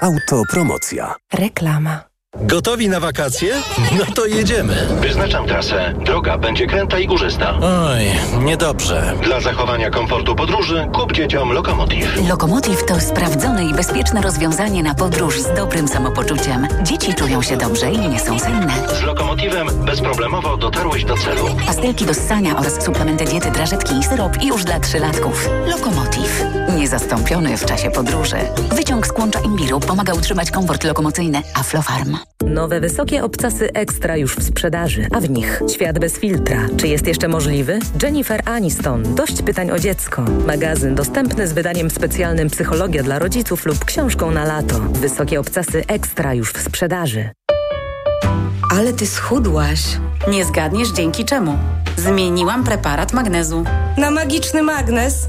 Autopromocja. Reklama. Gotowi na wakacje? No to jedziemy. Wyznaczam trasę. Droga będzie kręta i górzysta. Oj, niedobrze. Dla zachowania komfortu podróży kup dzieciom Lokomotiv. Lokomotiv to sprawdzone i bezpieczne rozwiązanie na podróż z dobrym samopoczuciem. Dzieci czują się dobrze i nie są senne. Z Lokomotivem bezproblemowo dotarłeś do celu. Pastelki do ssania oraz suplementy diety, drażetki i syrop już dla trzylatków. Lokomotiv. Niezastąpiony w czasie podróży. Wyciąg z kłącza imbiru pomaga utrzymać komfort lokomocyjny. Aflofarm. Nowe wysokie obcasy ekstra już w sprzedaży, a w nich świat bez filtra. Czy jest jeszcze możliwy? Jennifer Aniston. Dość pytań o dziecko. Magazyn dostępny z wydaniem specjalnym Psychologia dla rodziców lub książką na lato. Wysokie obcasy ekstra już w sprzedaży. Ale ty schudłaś. Nie zgadniesz dzięki czemu. Zmieniłam preparat magnezu. Na magiczny magnes?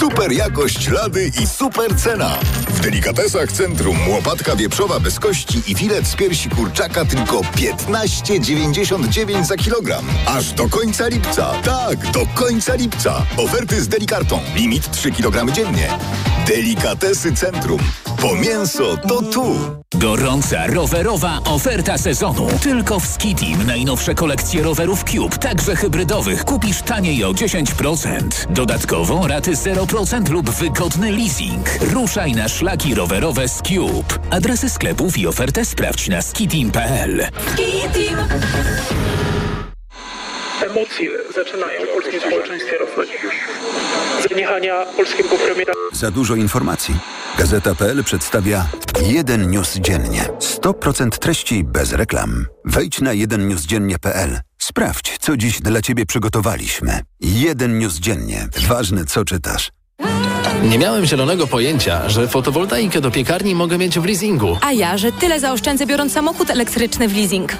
Super jakość lady i super cena. W delikatesach Centrum łopatka wieprzowa bez kości i filet z piersi kurczaka tylko 15,99 za kilogram. Aż do końca lipca. Tak, do końca lipca. Oferty z delikartą. Limit 3 kg dziennie. Delikatesy Centrum. Po mięso to tu. Gorąca rowerowa oferta sezonu. Tylko w Skitim najnowsze kolekcje rowerów Cube, także hybrydowych, kupisz taniej o 10%. Dodatkowo raty 0% lub wygodny leasing. Ruszaj na szlaki rowerowe z Cube. Adresy sklepów i ofertę sprawdź na skitim.pl. Emocje zaczynają w polskim społeczeństwie rosnąć. Zaniechania polskiego premiera. Za dużo informacji. Gazeta.pl przedstawia jeden news dziennie. 100% treści bez reklam. Wejdź na jedennewsdziennie.pl. Sprawdź, co dziś dla Ciebie przygotowaliśmy. Jeden news dziennie. Ważne, co czytasz. Nie miałem zielonego pojęcia, że fotowoltaikę do piekarni mogę mieć w leasingu. A ja, że tyle zaoszczędzę biorąc samochód elektryczny w leasing.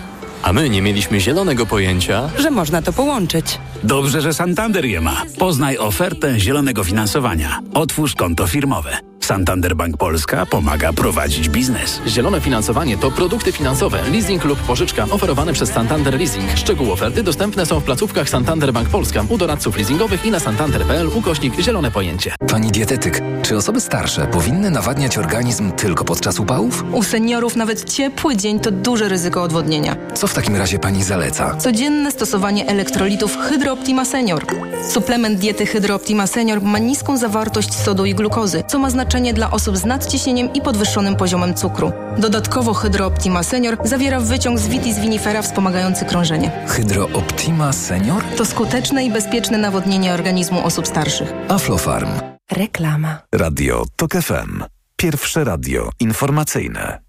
A my nie mieliśmy zielonego pojęcia, Że można to połączyć. Dobrze, że Santander je ma. Poznaj ofertę zielonego finansowania. Otwórz konto firmowe. Santander Bank Polska pomaga prowadzić biznes. Zielone finansowanie to produkty finansowe, leasing lub pożyczka oferowane przez Santander Leasing. Szczegóły oferty dostępne są w placówkach Santander Bank Polska, u doradców leasingowych i na santander.pl ukośnik zielone pojęcie. Pani dietetyk, czy osoby starsze powinny nawadniać organizm tylko podczas upałów? U seniorów nawet ciepły dzień to duże ryzyko odwodnienia. Co w takim razie pani zaleca? Codzienne stosowanie elektrolitów Hydrooptima Senior. Suplement diety Hydrooptima Senior ma niską zawartość sodu i glukozy, co ma znaczenie dla osób z nadciśnieniem i podwyższonym poziomem cukru. Dodatkowo Hydrooptima Senior zawiera wyciąg z vitis vinifera wspomagający krążenie. Hydrooptima Senior? To skuteczne i bezpieczne nawodnienie organizmu osób starszych. Aflofarm. Reklama. Radio TOK FM. Pierwsze radio informacyjne.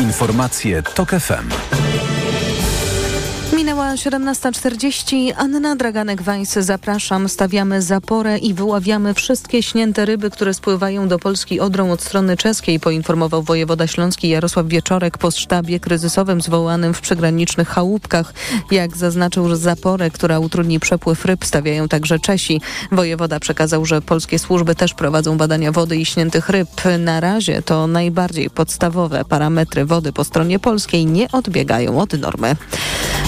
Informacje TOK FM. Minęła 17.40. Anna Draganek-Weiss, zapraszam. Stawiamy zaporę i wyławiamy wszystkie śnięte ryby, które spływają do Polski Odrą od strony czeskiej, poinformował wojewoda śląski Jarosław Wieczorek po sztabie kryzysowym zwołanym w przygranicznych chałupkach. Jak zaznaczył, że zaporę, która utrudni przepływ ryb, stawiają także Czesi. Wojewoda przekazał, że polskie służby też prowadzą badania wody i śniętych ryb. Na razie to najbardziej podstawowe parametry wody po stronie polskiej nie odbiegają od normy.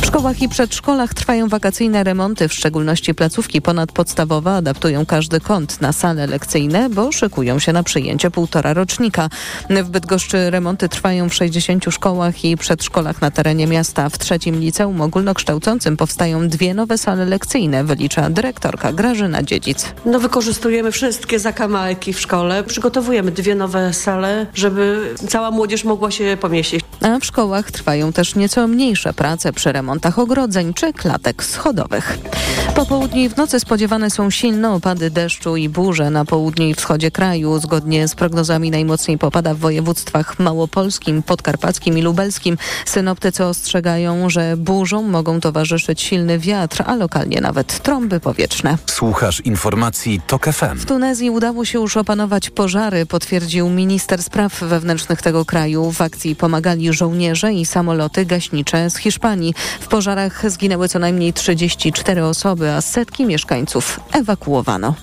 Szkołach i przedszkolach trwają wakacyjne remonty, w szczególności placówki ponadpodstawowe adaptują każdy kąt na sale lekcyjne, bo szykują się na przyjęcie półtora rocznika. W Bydgoszczy remonty trwają w 60 szkołach i przedszkolach na terenie miasta. W trzecim liceum ogólnokształcącym powstają dwie nowe sale lekcyjne, wylicza dyrektorka Grażyna Dziedzic. No wykorzystujemy wszystkie zakamarki w szkole. Przygotowujemy dwie nowe sale, żeby cała młodzież mogła się pomieścić. A w szkołach trwają też nieco mniejsze prace przy remontach ogrodzeń czy klatek schodowych. Po południu i w nocy spodziewane są silne opady deszczu i burze na południu i wschodzie kraju. Zgodnie z prognozami najmocniej popada w województwach małopolskim, podkarpackim i lubelskim. Synoptycy ostrzegają, że burzom mogą towarzyszyć silny wiatr, a lokalnie nawet trąby powietrzne. Słuchasz informacji TOK FM. W Tunezji udało się już opanować pożary, potwierdził minister spraw wewnętrznych tego kraju. W akcji pomagali żołnierze i samoloty gaśnicze z Hiszpanii. W pożarach zginęły co najmniej 34 osoby, a setki mieszkańców ewakuowano.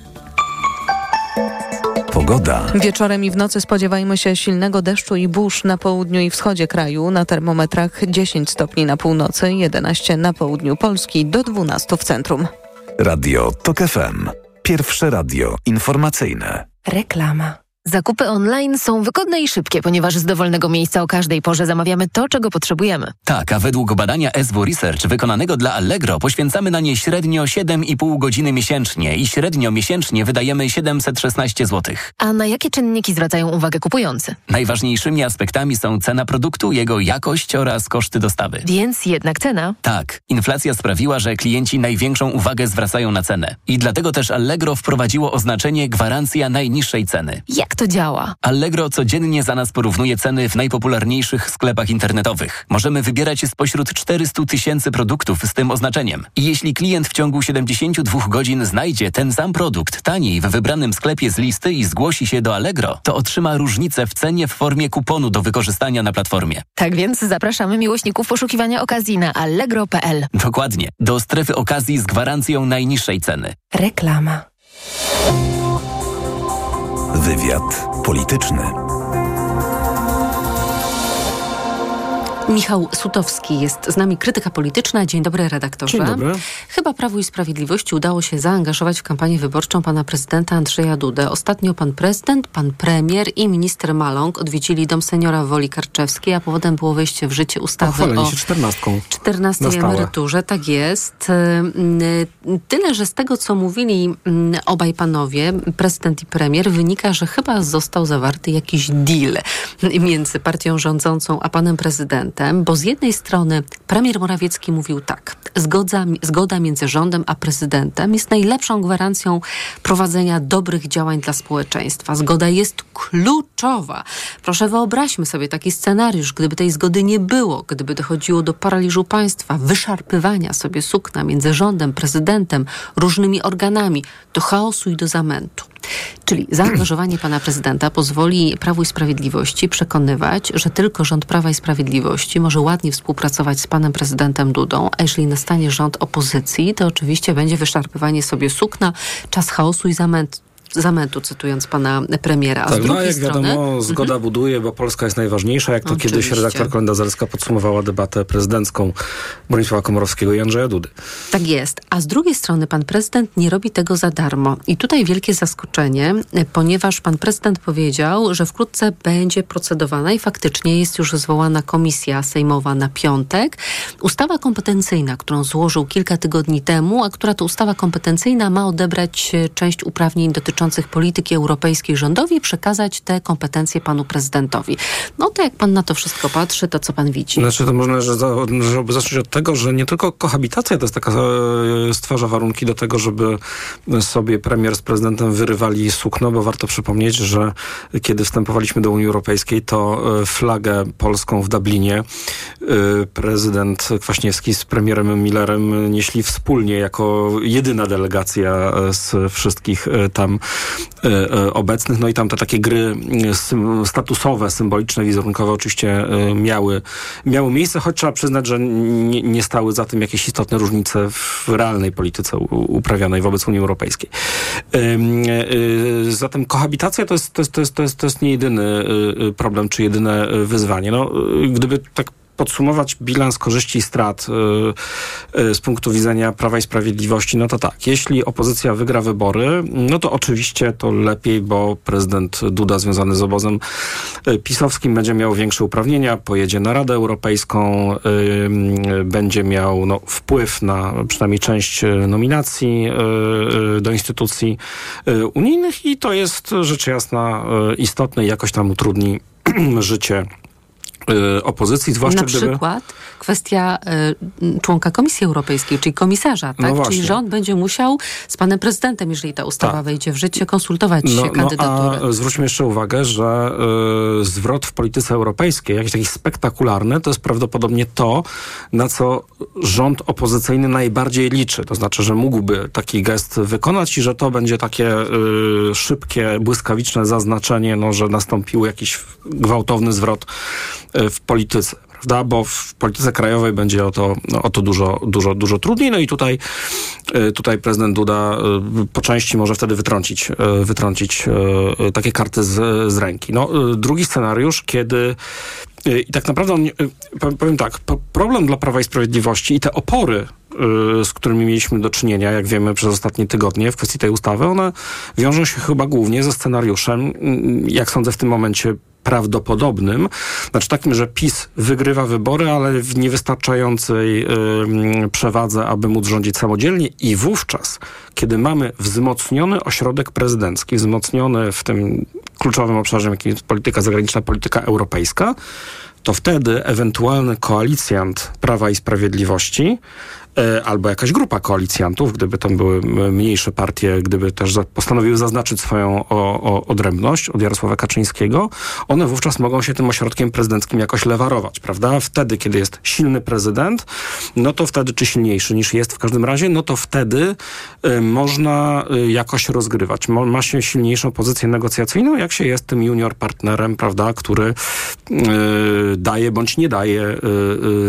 Pogoda. Wieczorem i w nocy spodziewajmy się silnego deszczu i burz na południu i wschodzie kraju. Na termometrach 10 stopni na północy, 11 na południu Polski, do 12 w centrum. Radio TOK FM. Pierwsze radio informacyjne. Reklama. Zakupy online są wygodne i szybkie, ponieważ z dowolnego miejsca o każdej porze zamawiamy to, czego potrzebujemy. Tak, a według badania SW Research wykonanego dla Allegro poświęcamy na nie średnio 7,5 godziny miesięcznie i średnio miesięcznie wydajemy 716 zł. A na jakie czynniki zwracają uwagę kupujący? Najważniejszymi aspektami są cena produktu, jego jakość oraz koszty dostawy. Więc jednak cena? Tak, inflacja sprawiła, że klienci największą uwagę zwracają na cenę. I dlatego też Allegro wprowadziło oznaczenie gwarancja najniższej ceny. Jak to działa? Allegro codziennie za nas porównuje ceny w najpopularniejszych sklepach internetowych. Możemy wybierać spośród 400 tysięcy produktów z tym oznaczeniem. I jeśli klient w ciągu 72 godzin znajdzie ten sam produkt taniej w wybranym sklepie z listy i zgłosi się do Allegro, to otrzyma różnicę w cenie w formie kuponu do wykorzystania na platformie. Tak więc zapraszamy miłośników poszukiwania okazji na allegro.pl. Dokładnie. Do strefy okazji z gwarancją najniższej ceny. Reklama. Wywiad polityczny. Michał Sutowski jest z nami, krytyka polityczna. Dzień dobry, redaktorze. Dzień dobry. Chyba Prawu i Sprawiedliwości udało się zaangażować w kampanię wyborczą pana prezydenta Andrzeja Dudę. Ostatnio pan prezydent, pan premier i minister Maląg odwiedzili dom seniora Woli Karczewskiej, a powodem było wejście w życie ustawy o się czternastką. 14 emeryturze. Tak jest. Tyle, że z tego, co mówili obaj panowie, prezydent i premier, wynika, że chyba został zawarty jakiś deal między partią rządzącą a panem prezydentem bo z jednej strony premier Morawiecki mówił tak, zgoda, zgoda między rządem a prezydentem jest najlepszą gwarancją prowadzenia dobrych działań dla społeczeństwa. Zgoda jest kluczowa. Proszę wyobraźmy sobie taki scenariusz, gdyby tej zgody nie było, gdyby dochodziło do paraliżu państwa, wyszarpywania sobie sukna między rządem, prezydentem, różnymi organami, do chaosu i do zamętu. Czyli zaangażowanie pana prezydenta pozwoli Prawu i Sprawiedliwości przekonywać, że tylko rząd Prawa i Sprawiedliwości może ładnie współpracować z panem prezydentem Dudą, a jeżeli nastanie rząd opozycji, to oczywiście będzie wyszarpywanie sobie sukna, czas chaosu i zamętu zamętu, cytując pana premiera. A tak, z no drugiej jak strony, wiadomo, zgoda Mhm. buduje, bo Polska jest najważniejsza, jak to Oczywiście. kiedyś redaktor Kolenda Zalewska podsumowała debatę prezydencką Bronisława Komorowskiego i Andrzeja Dudy. Tak jest. A z drugiej strony pan prezydent nie robi tego za darmo. I tutaj wielkie zaskoczenie, ponieważ pan prezydent powiedział, że wkrótce będzie procedowana i faktycznie jest już zwołana komisja sejmowa na piątek. Ustawa kompetencyjna, którą złożył kilka tygodni temu, a która to ustawa kompetencyjna ma odebrać e, część uprawnień dotyczących polityki europejskiej rządowi przekazać te kompetencje panu prezydentowi. No to jak pan na to wszystko patrzy, to co pan widzi? Znaczy to można że za, żeby zacząć od tego, że nie tylko kohabitacja to jest taka, e, stwarza warunki do tego, żeby sobie premier z prezydentem wyrywali sukno, bo warto przypomnieć, że kiedy wstępowaliśmy do Unii Europejskiej, to e, flagę polską w Dublinie e, prezydent Kwaśniewski z premierem Millerem nieśli wspólnie jako jedyna delegacja z wszystkich tam obecnych. No i tam te takie gry e, sym, statusowe, symboliczne, wizerunkowe oczywiście e, miały, miały miejsce, choć trzeba przyznać, że nie, nie stały za tym jakieś istotne różnice w realnej polityce uprawianej wobec Unii Europejskiej. E, e, Zatem kohabitacja to jest, to jest, to jest, to jest, to jest nie jedyny e, e, problem, czy jedyne e, wyzwanie. No, e, gdyby tak podsumować bilans korzyści i strat y, y, z punktu widzenia Prawa i Sprawiedliwości, no to tak, jeśli opozycja wygra wybory, no to oczywiście to lepiej, bo prezydent Duda związany z obozem y, pisowskim będzie miał większe uprawnienia, pojedzie na Radę Europejską, będzie miał no, wpływ na przynajmniej część nominacji do instytucji unijnych i to jest rzecz jasna istotne i jakoś tam utrudni życie opozycji, zwłaszcza Na gdyby... przykład kwestia y, członka Komisji Europejskiej, czyli komisarza, tak? No czyli rząd będzie musiał z panem prezydentem, jeżeli ta ustawa Tak. wejdzie w życie, konsultować się No, no kandydatury. a zwróćmy jeszcze uwagę, że y, zwrot w polityce europejskiej, jakiś taki spektakularny, to jest prawdopodobnie to, na co rząd opozycyjny najbardziej liczy. To znaczy, że mógłby taki gest wykonać i że to będzie takie y, szybkie, błyskawiczne zaznaczenie, no, że nastąpił jakiś gwałtowny zwrot w polityce. Prawda? Bo w polityce krajowej będzie o to, no, o to dużo, dużo, dużo trudniej. No i tutaj, y, tutaj prezydent Duda y, po części może wtedy wytrącić, wytrącić takie karty z, z ręki. No, drugi scenariusz, kiedy i tak naprawdę, powiem- tak, problem dla Prawa i Sprawiedliwości i te opory, z którymi mieliśmy do czynienia, jak wiemy, przez ostatnie tygodnie w kwestii tej ustawy, one wiążą się chyba głównie ze scenariuszem, mm, jak sądzę w tym momencie, prawdopodobnym, znaczy takim, że PiS wygrywa wybory, ale w niewystarczającej przewadze, aby móc rządzić samodzielnie. I wówczas, kiedy mamy wzmocniony ośrodek prezydencki, wzmocniony w tym kluczowym obszarze, jakim jest polityka zagraniczna, polityka europejska, to wtedy ewentualny koalicjant Prawa i Sprawiedliwości albo jakaś grupa koalicjantów, gdyby tam były mniejsze partie, gdyby też postanowiły zaznaczyć swoją o, o, odrębność od Jarosława Kaczyńskiego, one wówczas mogą się tym ośrodkiem prezydenckim jakoś lewarować, prawda? Wtedy, kiedy jest silny prezydent, no to wtedy, czy silniejszy niż jest w każdym razie, no to wtedy y, można y, jakoś rozgrywać. Ma się silniejszą pozycję negocjacyjną, jak się jest tym junior partnerem, prawda, który y, daje bądź nie daje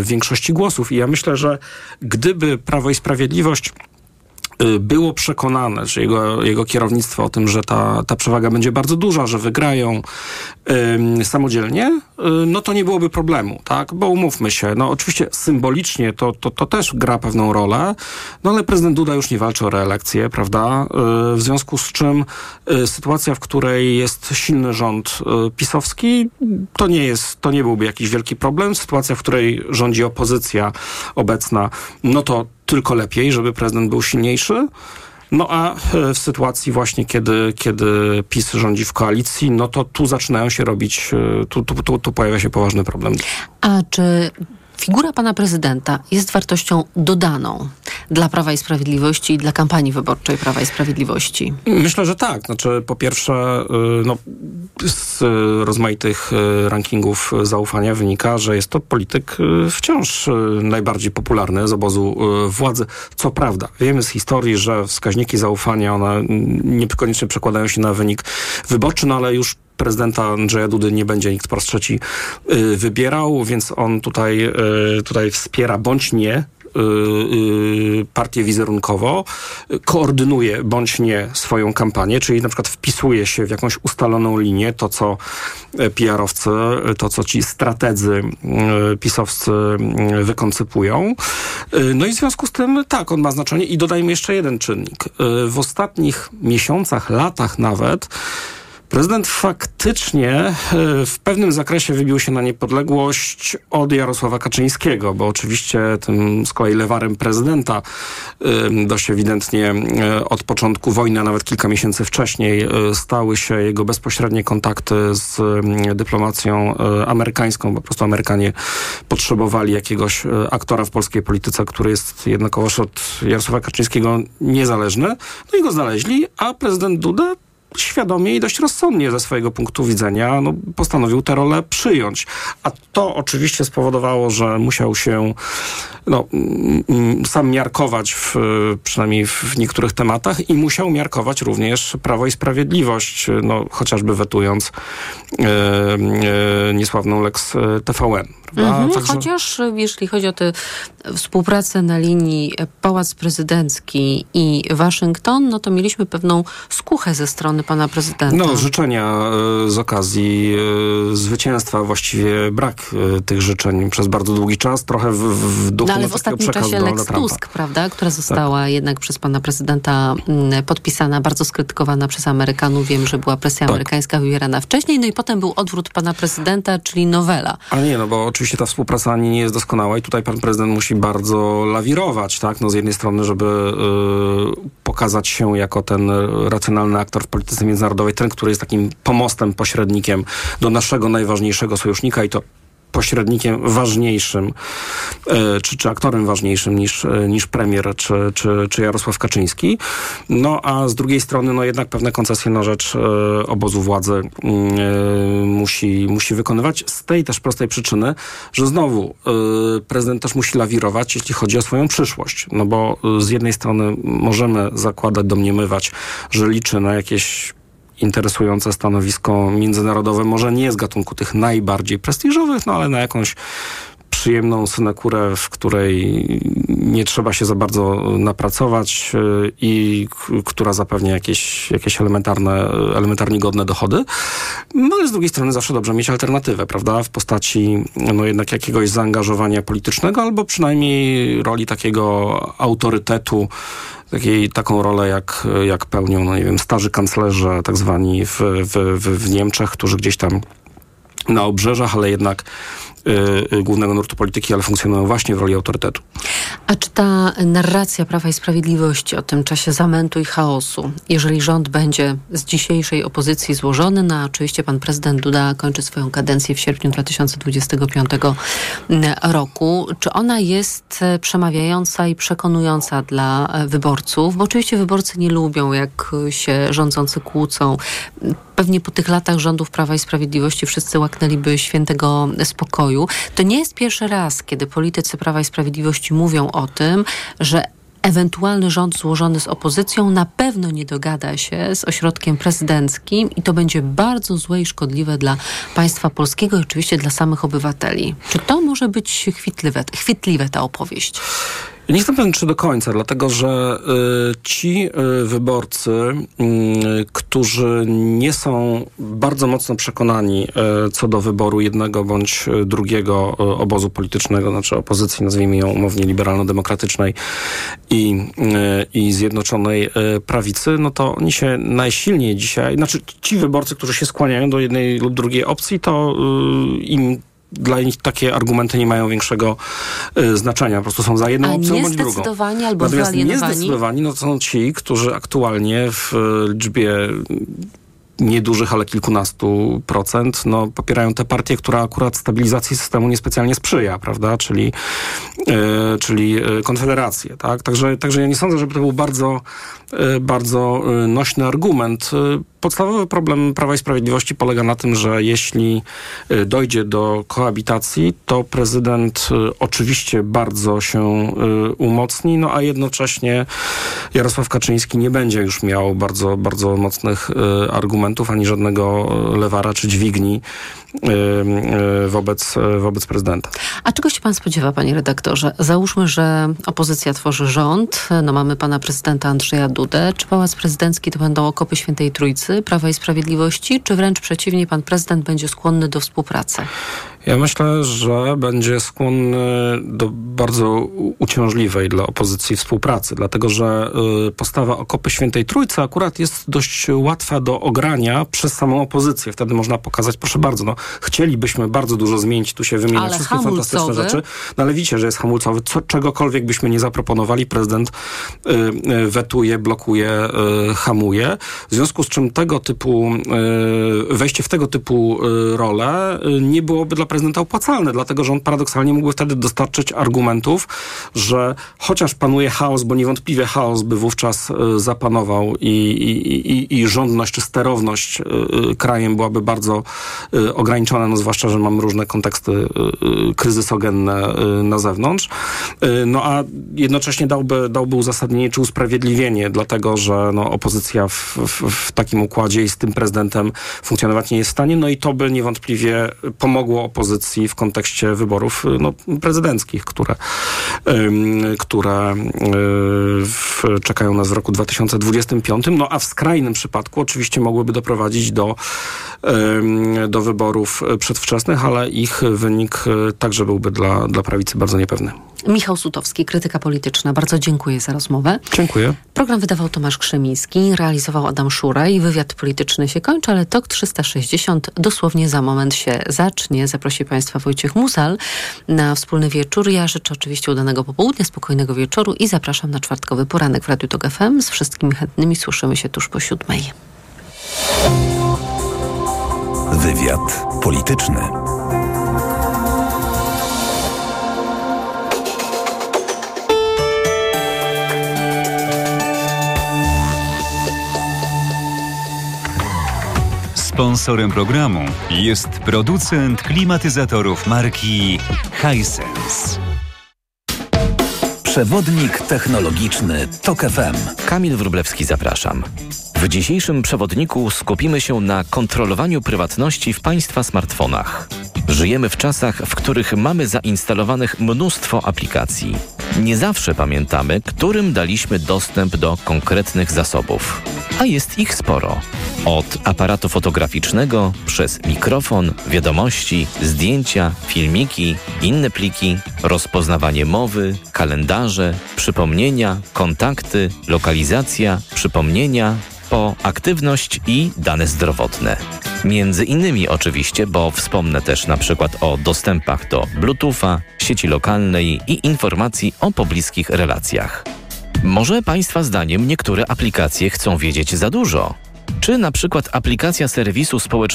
większości głosów. I ja myślę, że gdyby Prawo i Sprawiedliwość było przekonane, że jego, jego kierownictwo o tym, że ta, ta przewaga będzie bardzo duża, że wygrają ym, samodzielnie, y, no to nie byłoby problemu, tak? Bo umówmy się, no oczywiście symbolicznie to, to, to też gra pewną rolę, no ale prezydent Duda już nie walczy o reelekcję, prawda? Y, w związku z czym y, sytuacja, w której jest silny rząd y, pisowski, to nie jest, to nie byłby jakiś wielki problem. Sytuacja, w której rządzi opozycja obecna, no to tylko lepiej, żeby prezydent był silniejszy. No a e, w sytuacji właśnie, kiedy, kiedy PiS rządzi w koalicji, no to tu zaczynają się robić, e, tu, tu, tu, tu pojawia się poważny problem. A czy figura pana prezydenta jest wartością dodaną dla Prawa i Sprawiedliwości i dla kampanii wyborczej Prawa i Sprawiedliwości? Myślę, że tak. Znaczy, po pierwsze, y, no, z rozmaitych y, rankingów zaufania wynika, że jest to polityk y, wciąż najbardziej popularny z obozu władzy. Co prawda, wiemy z historii, że wskaźniki zaufania, one niekoniecznie przekładają się na wynik wyborczy, no ale już prezydenta Andrzeja Dudy nie będzie nikt po raz trzeci y, wybierał, więc on tutaj, y, tutaj wspiera bądź nie y, partię wizerunkowo, koordynuje bądź nie swoją kampanię, czyli na przykład wpisuje się w jakąś ustaloną linię, to co PR-owcy, to co ci strategzy pisowscy wykoncypują. No i w związku z tym tak, on ma znaczenie i dodajmy jeszcze jeden czynnik. W ostatnich miesiącach, latach nawet Prezydent faktycznie e, w pewnym zakresie wybił się na niepodległość od Jarosława Kaczyńskiego, bo oczywiście tym z kolei lewarem prezydenta dość ewidentnie e, od początku wojny, a nawet kilka miesięcy wcześniej e, stały się jego bezpośrednie kontakty z dyplomacją amerykańską. Po prostu Amerykanie potrzebowali jakiegoś aktora w polskiej polityce, który jest jednakowoż od Jarosława Kaczyńskiego niezależny. No i go znaleźli, a prezydent Duda świadomie i dość rozsądnie ze swojego punktu widzenia no, postanowił tę rolę przyjąć. A to oczywiście spowodowało, że musiał się no, sam miarkować, w, przynajmniej w niektórych tematach i musiał miarkować również Prawo i Sprawiedliwość, no, chociażby wetując e, e, niesławną Lex TVN. Mhm, Także... Chociaż jeśli chodzi o tę współpracę na linii Pałac Prezydencki i Waszyngton, no to mieliśmy pewną skuchę ze strony pana prezydenta. No, życzenia e, z okazji e, zwycięstwa, właściwie brak e, tych życzeń przez bardzo długi czas, trochę w, w duchu no, ale w ostatnim czasie Lex Tusk, prawda, która została tak. jednak przez pana prezydenta mm, podpisana, bardzo skrytykowana przez Amerykanów. Wiem, że była presja tak. amerykańska wywierana wcześniej, no i potem był odwrót pana prezydenta, czyli nowela. Ale nie, no bo oczywiście ta współpraca ani nie jest doskonała i tutaj pan prezydent musi bardzo lawirować, tak? No z jednej strony, żeby y, pokazać się jako ten racjonalny aktor w polityce międzynarodowej, ten, który jest takim pomostem, pośrednikiem do naszego najważniejszego sojusznika i to pośrednikiem ważniejszym, e, czy, czy aktorem ważniejszym niż, e, niż premier, czy, czy, czy Jarosław Kaczyński. No a z drugiej strony, no jednak pewne koncesje na rzecz e, obozu władzy mm, musi, musi wykonywać z tej też prostej przyczyny, że znowu prezydent też musi lawirować, jeśli chodzi o swoją przyszłość. No bo z jednej strony możemy zakładać, domniemywać, że liczy na jakieś interesujące stanowisko międzynarodowe, może nie z gatunku tych najbardziej prestiżowych, no ale na jakąś przyjemną synekurę, w której nie trzeba się za bardzo napracować y, i która zapewnia jakieś, jakieś elementarne, elementarnie godne dochody. No ale z drugiej strony zawsze dobrze mieć alternatywę, prawda? W postaci no jednak jakiegoś zaangażowania politycznego albo przynajmniej roli takiego autorytetu takiej, taką rolę, jak, jak pełnią, no nie wiem, starzy kanclerze, tak zwani w, w, w, Niemczech, którzy gdzieś tam na obrzeżach, ale jednak głównego nurtu polityki, ale funkcjonują właśnie w roli autorytetu. A czy ta narracja Prawa i Sprawiedliwości o tym czasie zamętu i chaosu, jeżeli rząd będzie z dzisiejszej opozycji złożony, no a oczywiście pan prezydent Duda kończy swoją kadencję w sierpniu 2025 roku, czy ona jest przemawiająca i przekonująca dla wyborców? Bo oczywiście wyborcy nie lubią, jak się rządzący kłócą. Pewnie po tych latach rządów Prawa i Sprawiedliwości wszyscy łaknęliby świętego spokoju. To nie jest pierwszy raz, kiedy politycy Prawa i Sprawiedliwości mówią o tym, że ewentualny rząd złożony z opozycją na pewno nie dogada się z ośrodkiem prezydenckim i to będzie bardzo złe i szkodliwe dla państwa polskiego i oczywiście dla samych obywateli. Czy to może być chwytliwe, chwytliwe ta opowieść? Nie jestem pewien, czy do końca, dlatego że y, ci y, wyborcy, y, którzy nie są bardzo mocno przekonani co do wyboru jednego bądź drugiego obozu politycznego, znaczy opozycji, nazwijmy ją umownie liberalno-demokratycznej i, i Zjednoczonej Prawicy, no to oni się najsilniej dzisiaj, znaczy ci wyborcy, którzy się skłaniają do jednej lub drugiej opcji, to im dla nich takie argumenty nie mają większego y, znaczenia. Po prostu są za jedną A opcją bądź drugą. albo Natomiast niezdecydowani, no to są ci, którzy aktualnie w liczbie niedużych, ale kilkunastu procent, no, popierają te partie, która akurat stabilizacji systemu niespecjalnie sprzyja, prawda, czyli, e, czyli e, konfederację, tak? Także, także ja nie sądzę, żeby to był bardzo, bardzo e, nośny argument. E, podstawowy problem Prawa i Sprawiedliwości polega na tym, że jeśli e, dojdzie do koabitacji, to prezydent oczywiście bardzo się umocni, no a jednocześnie Jarosław Kaczyński nie będzie już miał bardzo, bardzo mocnych argumentów, ani żadnego lewara czy dźwigni wobec, wobec prezydenta. A czego się pan spodziewa, panie redaktorze? Załóżmy, że opozycja tworzy rząd, no mamy pana prezydenta Andrzeja Dudę. Czy pałac prezydencki to będą okopy Świętej Trójcy, Prawa i Sprawiedliwości, czy wręcz przeciwnie, pan prezydent będzie skłonny do współpracy? Ja myślę, że będzie skłonny do bardzo uciążliwej dla opozycji współpracy, dlatego że y, postawa okopy Świętej Trójcy akurat jest dość łatwa do ogrania przez samą opozycję. Wtedy można pokazać, proszę bardzo, no chcielibyśmy bardzo dużo zmienić, tu się wymienia wszystkie hamulcowy. fantastyczne rzeczy, no ale widzicie, że jest hamulcowy. Co, czegokolwiek byśmy nie zaproponowali, prezydent y, y, wetuje, blokuje, y, hamuje. W związku z czym tego typu, y, wejście w tego typu y, rolę nie byłoby dla prezydenta opłacalne, dlatego że on paradoksalnie mógłby wtedy dostarczyć argumentów, że chociaż panuje chaos, bo niewątpliwie chaos by wówczas zapanował i, i, i, i rządność czy sterowność krajem byłaby bardzo ograniczona, no zwłaszcza, że mamy różne konteksty kryzysogenne na zewnątrz. No a jednocześnie dałby, dałby uzasadnienie czy usprawiedliwienie, dlatego że no, opozycja w, w, w takim układzie i z tym prezydentem funkcjonować nie jest w stanie. No i to by niewątpliwie pomogło opozycji w kontekście wyborów no, prezydenckich, które, które w, czekają nas w roku 2025. No a w skrajnym przypadku oczywiście mogłyby doprowadzić do, do wyborów przedwczesnych, ale ich wynik także byłby dla, dla prawicy bardzo niepewny. Michał Sutowski, krytyka polityczna. Bardzo dziękuję za rozmowę. Dziękuję. Program wydawał Tomasz Krzemiński, realizował Adam Szuraj. Wywiad polityczny się kończy, ale TOK 360 dosłownie za moment się zacznie. Zaprosi Państwa Wojciech Musal na wspólny wieczór. Ja życzę oczywiście udanego popołudnia, spokojnego wieczoru i zapraszam na czwartkowy poranek w Radiu TOK FM. Z wszystkimi chętnymi słyszymy się tuż po siódmej. Wywiad polityczny. Sponsorem programu jest producent klimatyzatorów marki Hisense. Przewodnik technologiczny TOK FM. Kamil Wrublewski, zapraszam. W dzisiejszym przewodniku skupimy się na kontrolowaniu prywatności w Państwa smartfonach. Żyjemy w czasach, w których mamy zainstalowanych mnóstwo aplikacji. Nie zawsze pamiętamy, którym daliśmy dostęp do konkretnych zasobów. A jest ich sporo. Od aparatu fotograficznego, przez mikrofon, wiadomości, zdjęcia, filmiki, inne pliki, rozpoznawanie mowy, kalendarze, przypomnienia, kontakty, lokalizacja, przypomnienia, aktywność i dane zdrowotne. Między innymi oczywiście, bo wspomnę też na przykład o dostępach do Bluetootha, sieci lokalnej i informacji o pobliskich relacjach. Może Państwa zdaniem niektóre aplikacje chcą wiedzieć za dużo? Czy na przykład aplikacja serwisu społeczności